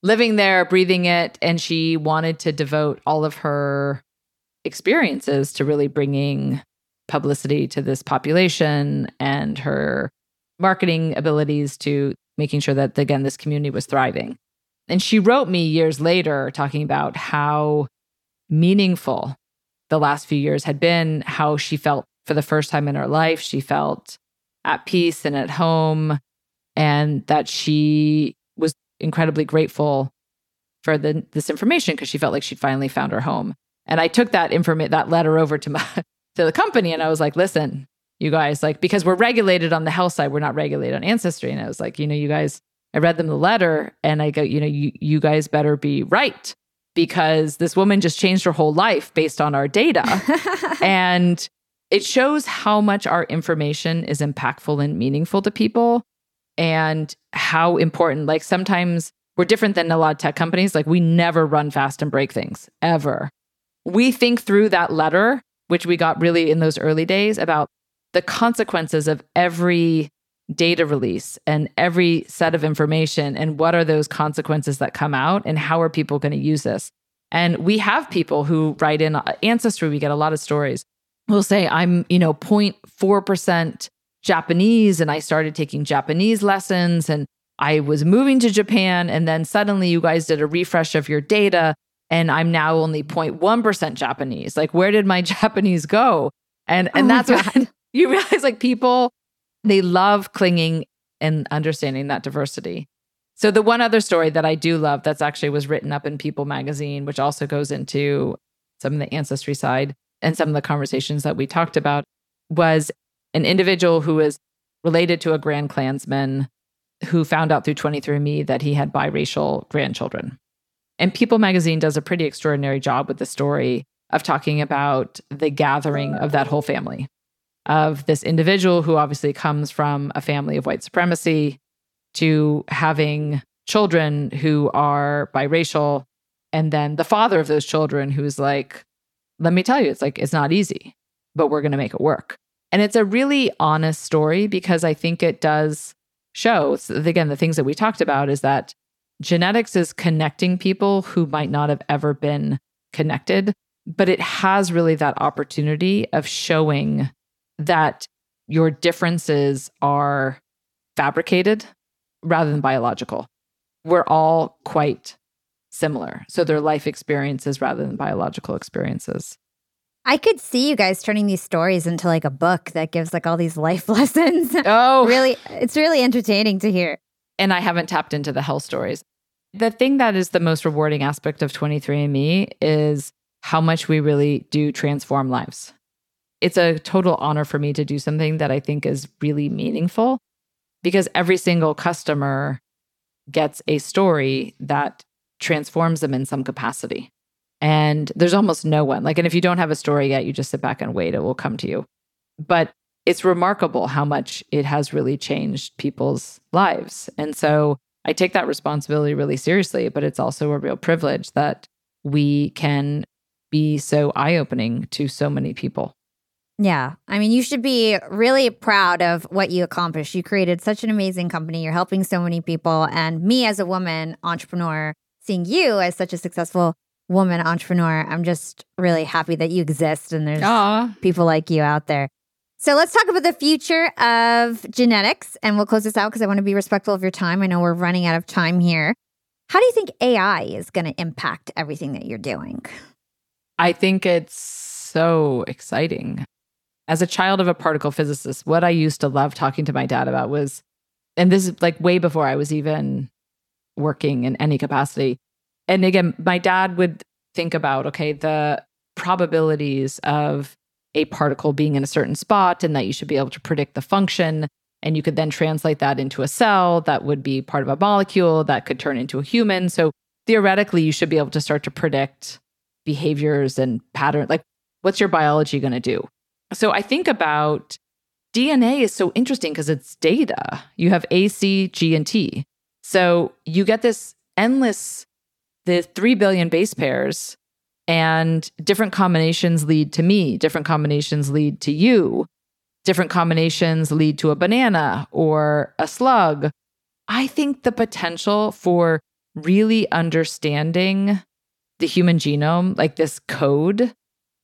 living there, breathing it. And she wanted to devote all of her experiences to really bringing publicity to this population and her marketing abilities to making sure that, again, this community was thriving. And she wrote me years later talking about how meaningful the last few years had been how she felt for the first time in her life. She felt at peace and at home, and that she was incredibly grateful for the, this information because she felt like she'd finally found her home. And I took that information, that letter over to my to the company, and I was like, "Listen, you guys, like because we're regulated on the health side, we're not regulated on ancestry." And I was like, "You know, you guys." I read them the letter, and I go, "You know, you you guys better be right." because this woman just changed her whole life based on our data. and it shows how much our information is impactful and meaningful to people and how important, like sometimes we're different than a lot of tech companies. Like we never run fast and break things ever. We think through that letter, which we got really in those early days about the consequences of every data release and every set of information and what are those consequences that come out and how are people going to use this? And we have people who write in uh, ancestry we get a lot of stories will say i'm you know 0.4% japanese and i started taking japanese lessons and i was moving to japan and then suddenly you guys did a refresh of your data and i'm now only 0.1% japanese. Like where did my japanese go? And and oh that's what you realize like people they love clinging and understanding that diversity. So the one other story that I do love that's actually was written up in People magazine, which also goes into some of the ancestry side and some of the conversations that we talked about, was an individual who was related to a Grand Klansman who found out through 23andMe that he had biracial grandchildren. And People magazine does a pretty extraordinary job with the story of talking about the gathering of that whole family of this individual who obviously comes from a family of white supremacy to having children who are biracial. And then the father of those children who's like let me tell you it's like it's not easy but we're going to make it work. And it's a really honest story because i think it does show again the things that we talked about is that genetics is connecting people who might not have ever been connected but it has really that opportunity of showing that your differences are fabricated rather than biological. We're all quite similar. So they're life experiences rather than biological experiences. I could see you guys turning these stories into like a book that gives like all these life lessons. Oh, really? It's really entertaining to hear. And I haven't tapped into the health stories. The thing that is the most rewarding aspect of 23andMe is how much we really do transform lives. It's a total honor for me to do something that I think is really meaningful because every single customer gets a story that transforms them in some capacity. And there's almost no one. Like, and if you don't have a story yet, you just sit back and wait, it will come to you. But it's remarkable how much it has really changed people's lives. And so I take that responsibility really seriously, but it's also a real privilege that we can be so eye opening to so many people. Yeah. I mean, you should be really proud of what you accomplished. You created such an amazing company. You're helping so many people. And me, as a woman entrepreneur, seeing you as such a successful woman entrepreneur, I'm just really happy that you exist and there's Aww. people like you out there. So let's talk about the future of genetics. And we'll close this out because I want to be respectful of your time. I know we're running out of time here. How do you think AI is going to impact everything that you're doing? I think it's so exciting as a child of a particle physicist, what I used to love talking to my dad about was, and this is like way before I was even working in any capacity. And again, my dad would think about, okay, the probabilities of a particle being in a certain spot and that you should be able to predict the function. And you could then translate that into a cell that would be part of a molecule that could turn into a human. So theoretically, you should be able to start to predict behaviors and pattern. Like, what's your biology going to do? So I think about DNA is so interesting because it's data. You have A, C, G, and T. So you get this endless, the 3 billion base pairs, and different combinations lead to me, different combinations lead to you, different combinations lead to a banana or a slug. I think the potential for really understanding the human genome, like this code,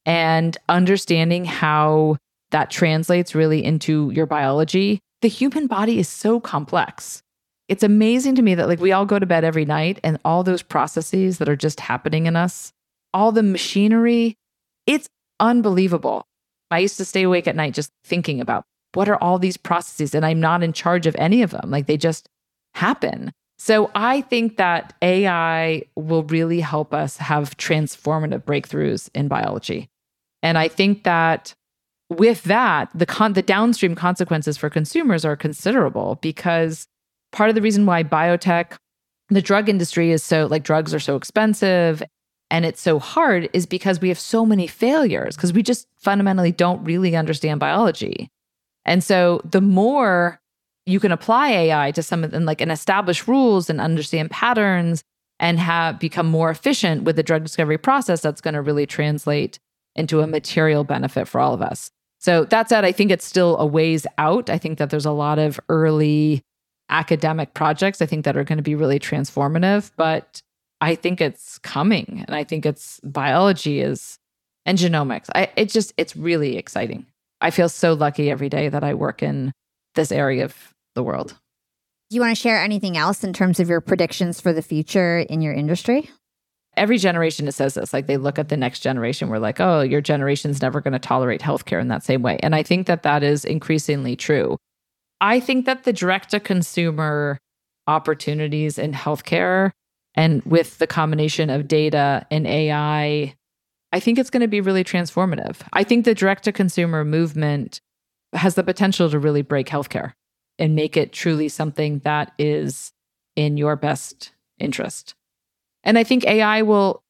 and understanding how that translates really into your biology. The human body is so complex. It's amazing to me that like we all go to bed every night and all those processes that are just happening in us, all the machinery, it's unbelievable. I used to stay awake at night just thinking about what are all these processes and I'm not in charge of any of them. Like they just happen. So I think that AI will really help us have transformative breakthroughs in biology. And I think that with that, the con- the downstream consequences for consumers are considerable because part of the reason why biotech, the drug industry is so like drugs are so expensive and it's so hard is because we have so many failures because we just fundamentally don't really understand biology. And so the more you can apply AI to some of them like and establish rules and understand patterns and have become more efficient with the drug discovery process, that's going to really translate into a material benefit for all of us. So that said, I think it's still a ways out. I think that there's a lot of early academic projects I think that are going to be really transformative, but I think it's coming and I think it's biology is and genomics. I it just it's really exciting. I feel so lucky every day that I work in this area of the world. Do you want to share anything else in terms of your predictions for the future in your industry? Every generation it says this like they look at the next generation we're like oh your generation's never going to tolerate healthcare in that same way. And i think that that is increasingly true. I think that the direct to consumer opportunities in healthcare and with the combination of data and ai i think it's going to be really transformative. I think the direct to consumer movement has the potential to really break healthcare and make it truly something that is in your best interest. And I think AI will,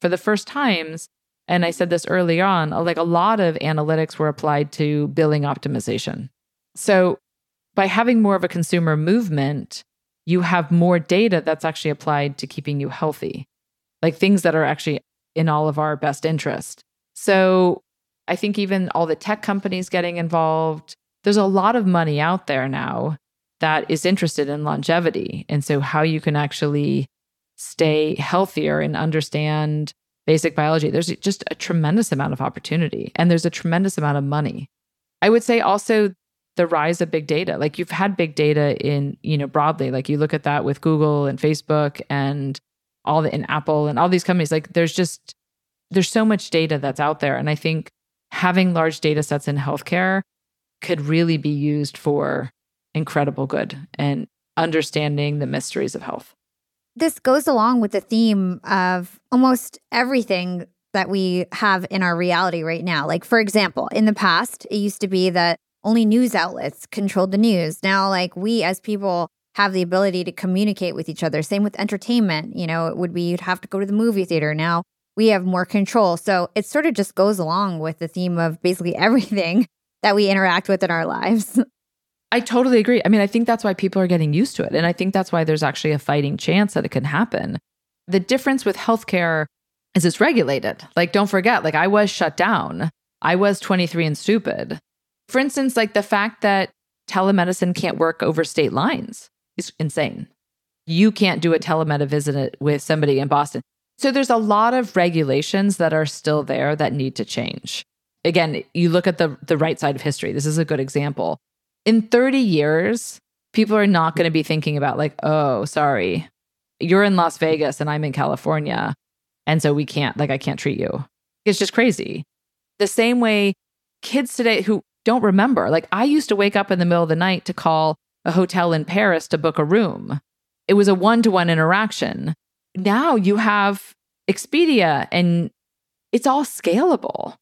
for the first times, and I said this early on, like a lot of analytics were applied to billing optimization. So by having more of a consumer movement, you have more data that's actually applied to keeping you healthy, like things that are actually in all of our best interest. So I think even all the tech companies getting involved, there's a lot of money out there now that is interested in longevity. And so, how you can actually stay healthier and understand basic biology, there's just a tremendous amount of opportunity and there's a tremendous amount of money. I would say also the rise of big data. Like you've had big data in, you know, broadly. Like you look at that with Google and Facebook and all the in Apple and all these companies. Like there's just there's so much data that's out there. And I think having large data sets in healthcare could really be used for incredible good and understanding the mysteries of health. This goes along with the theme of almost everything that we have in our reality right now. Like, for example, in the past, it used to be that only news outlets controlled the news. Now, like, we as people have the ability to communicate with each other. Same with entertainment. You know, it would be you'd have to go to the movie theater. Now we have more control. So it sort of just goes along with the theme of basically everything that we interact with in our lives. I totally agree. I mean, I think that's why people are getting used to it. And I think that's why there's actually a fighting chance that it can happen. The difference with healthcare is it's regulated. Like, don't forget, like, I was shut down. I was 23 and stupid. For instance, like the fact that telemedicine can't work over state lines is insane. You can't do a telemed visit with somebody in Boston. So there's a lot of regulations that are still there that need to change. Again, you look at the the right side of history. This is a good example in 30 years, people are not going to be thinking about, like, oh, sorry, you're in Las Vegas and I'm in California. And so we can't, like, I can't treat you. It's just crazy. The same way kids today who don't remember, like, I used to wake up in the middle of the night to call a hotel in Paris to book a room. It was a one to one interaction. Now you have Expedia and it's all scalable.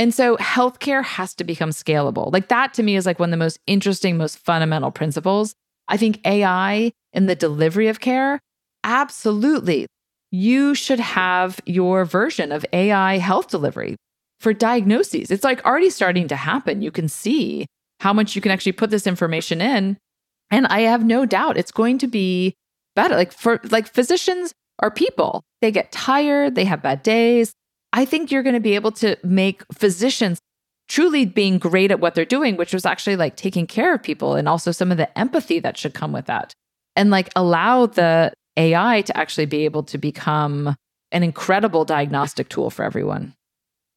And so healthcare has to become scalable. Like that to me is like one of the most interesting, most fundamental principles. I think AI in the delivery of care, absolutely. You should have your version of AI health delivery for diagnoses. It's like already starting to happen. You can see how much you can actually put this information in. And I have no doubt it's going to be better. Like for like physicians are people. They get tired, they have bad days, I think you're going to be able to make physicians truly being great at what they're doing, which was actually like taking care of people and also some of the empathy that should come with that. And like allow the AI to actually be able to become an incredible diagnostic tool for everyone.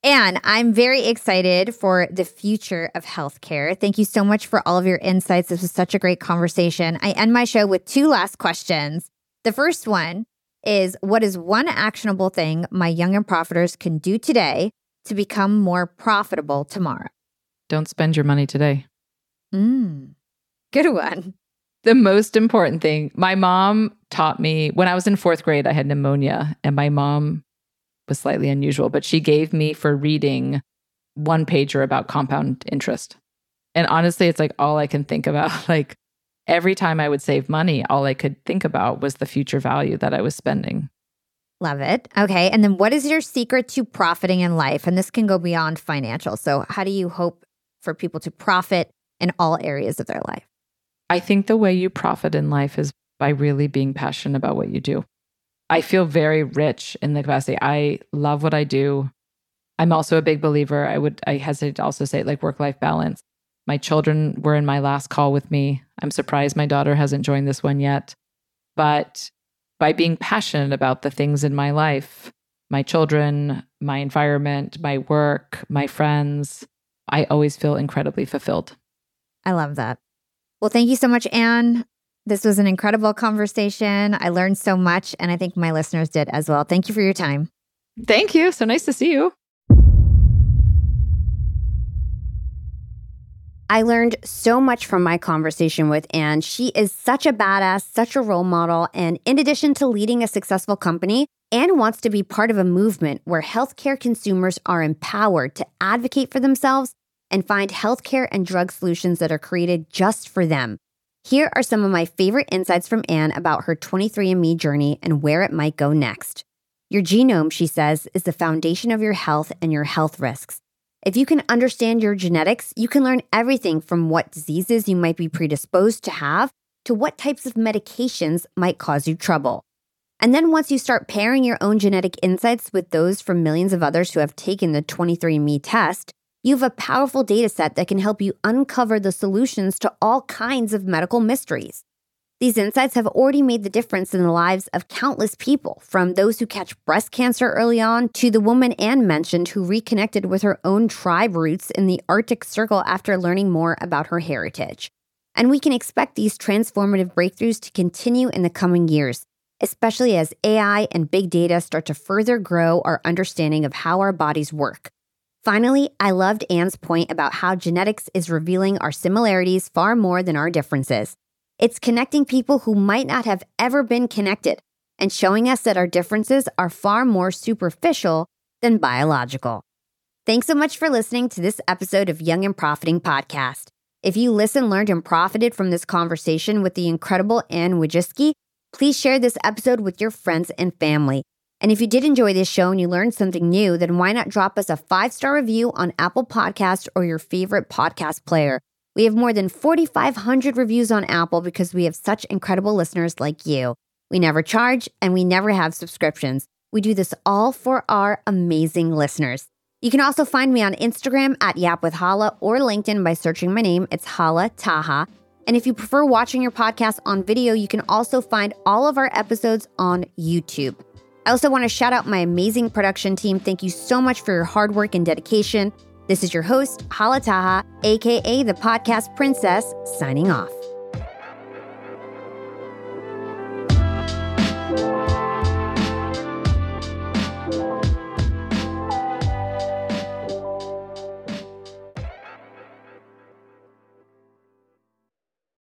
And I'm very excited for the future of healthcare. Thank you so much for all of your insights. This was such a great conversation. I end my show with two last questions. The first one is what is one actionable thing my young and profiters can do today to become more profitable tomorrow? Don't spend your money today. Mm, good one. The most important thing my mom taught me when I was in fourth grade, I had pneumonia, and my mom was slightly unusual, but she gave me for reading one pager about compound interest. And honestly, it's like all I can think about. Like, every time I would save money, all I could think about was the future value that I was spending. Love it. Okay. And then what is your secret to profiting in life? And this can go beyond financial. So, how do you hope for people to profit in all areas of their life? I think the way you profit in life is by really being passionate about what you do. I feel very rich in the capacity. I love what I do. I'm also a big believer. I would, I hesitate to also say like work life balance. My children were in my last call with me. I'm surprised my daughter hasn't joined this one yet. But by being passionate about the things in my life, my children, my environment, my work, my friends, I always feel incredibly fulfilled. I love that. Well, thank you so much, Anne. This was an incredible conversation. I learned so much, and I think my listeners did as well. Thank you for your time. Thank you. So nice to see you. I learned so much from my conversation with Anne. She is such a badass, such a role model. And in addition to leading a successful company, Anne wants to be part of a movement where healthcare consumers are empowered to advocate for themselves and find healthcare and drug solutions that are created just for them. Here are some of my favorite insights from Anne about her 23andMe journey and where it might go next. Your genome, she says, is the foundation of your health and your health risks. If you can understand your genetics, you can learn everything from what diseases you might be predisposed to have to what types of medications might cause you trouble. And then once you start pairing your own genetic insights with those from millions of others who have taken the 23andMe test, you have a powerful data set that can help you uncover the solutions to all kinds of medical mysteries. These insights have already made the difference in the lives of countless people, from those who catch breast cancer early on to the woman Anne mentioned who reconnected with her own tribe roots in the Arctic Circle after learning more about her heritage. And we can expect these transformative breakthroughs to continue in the coming years, especially as AI and big data start to further grow our understanding of how our bodies work. Finally, I loved Anne's point about how genetics is revealing our similarities far more than our differences. It's connecting people who might not have ever been connected and showing us that our differences are far more superficial than biological. Thanks so much for listening to this episode of Young and Profiting Podcast. If you listened, learned, and profited from this conversation with the incredible Anne Wojcicki, please share this episode with your friends and family. And if you did enjoy this show and you learned something new, then why not drop us a five star review on Apple Podcast or your favorite podcast player? We have more than 4,500 reviews on Apple because we have such incredible listeners like you. We never charge and we never have subscriptions. We do this all for our amazing listeners. You can also find me on Instagram at Yap with Hala or LinkedIn by searching my name. It's Hala Taha. And if you prefer watching your podcast on video, you can also find all of our episodes on YouTube. I also want to shout out my amazing production team. Thank you so much for your hard work and dedication. This is your host, Hala Taha, aka the podcast princess, signing off.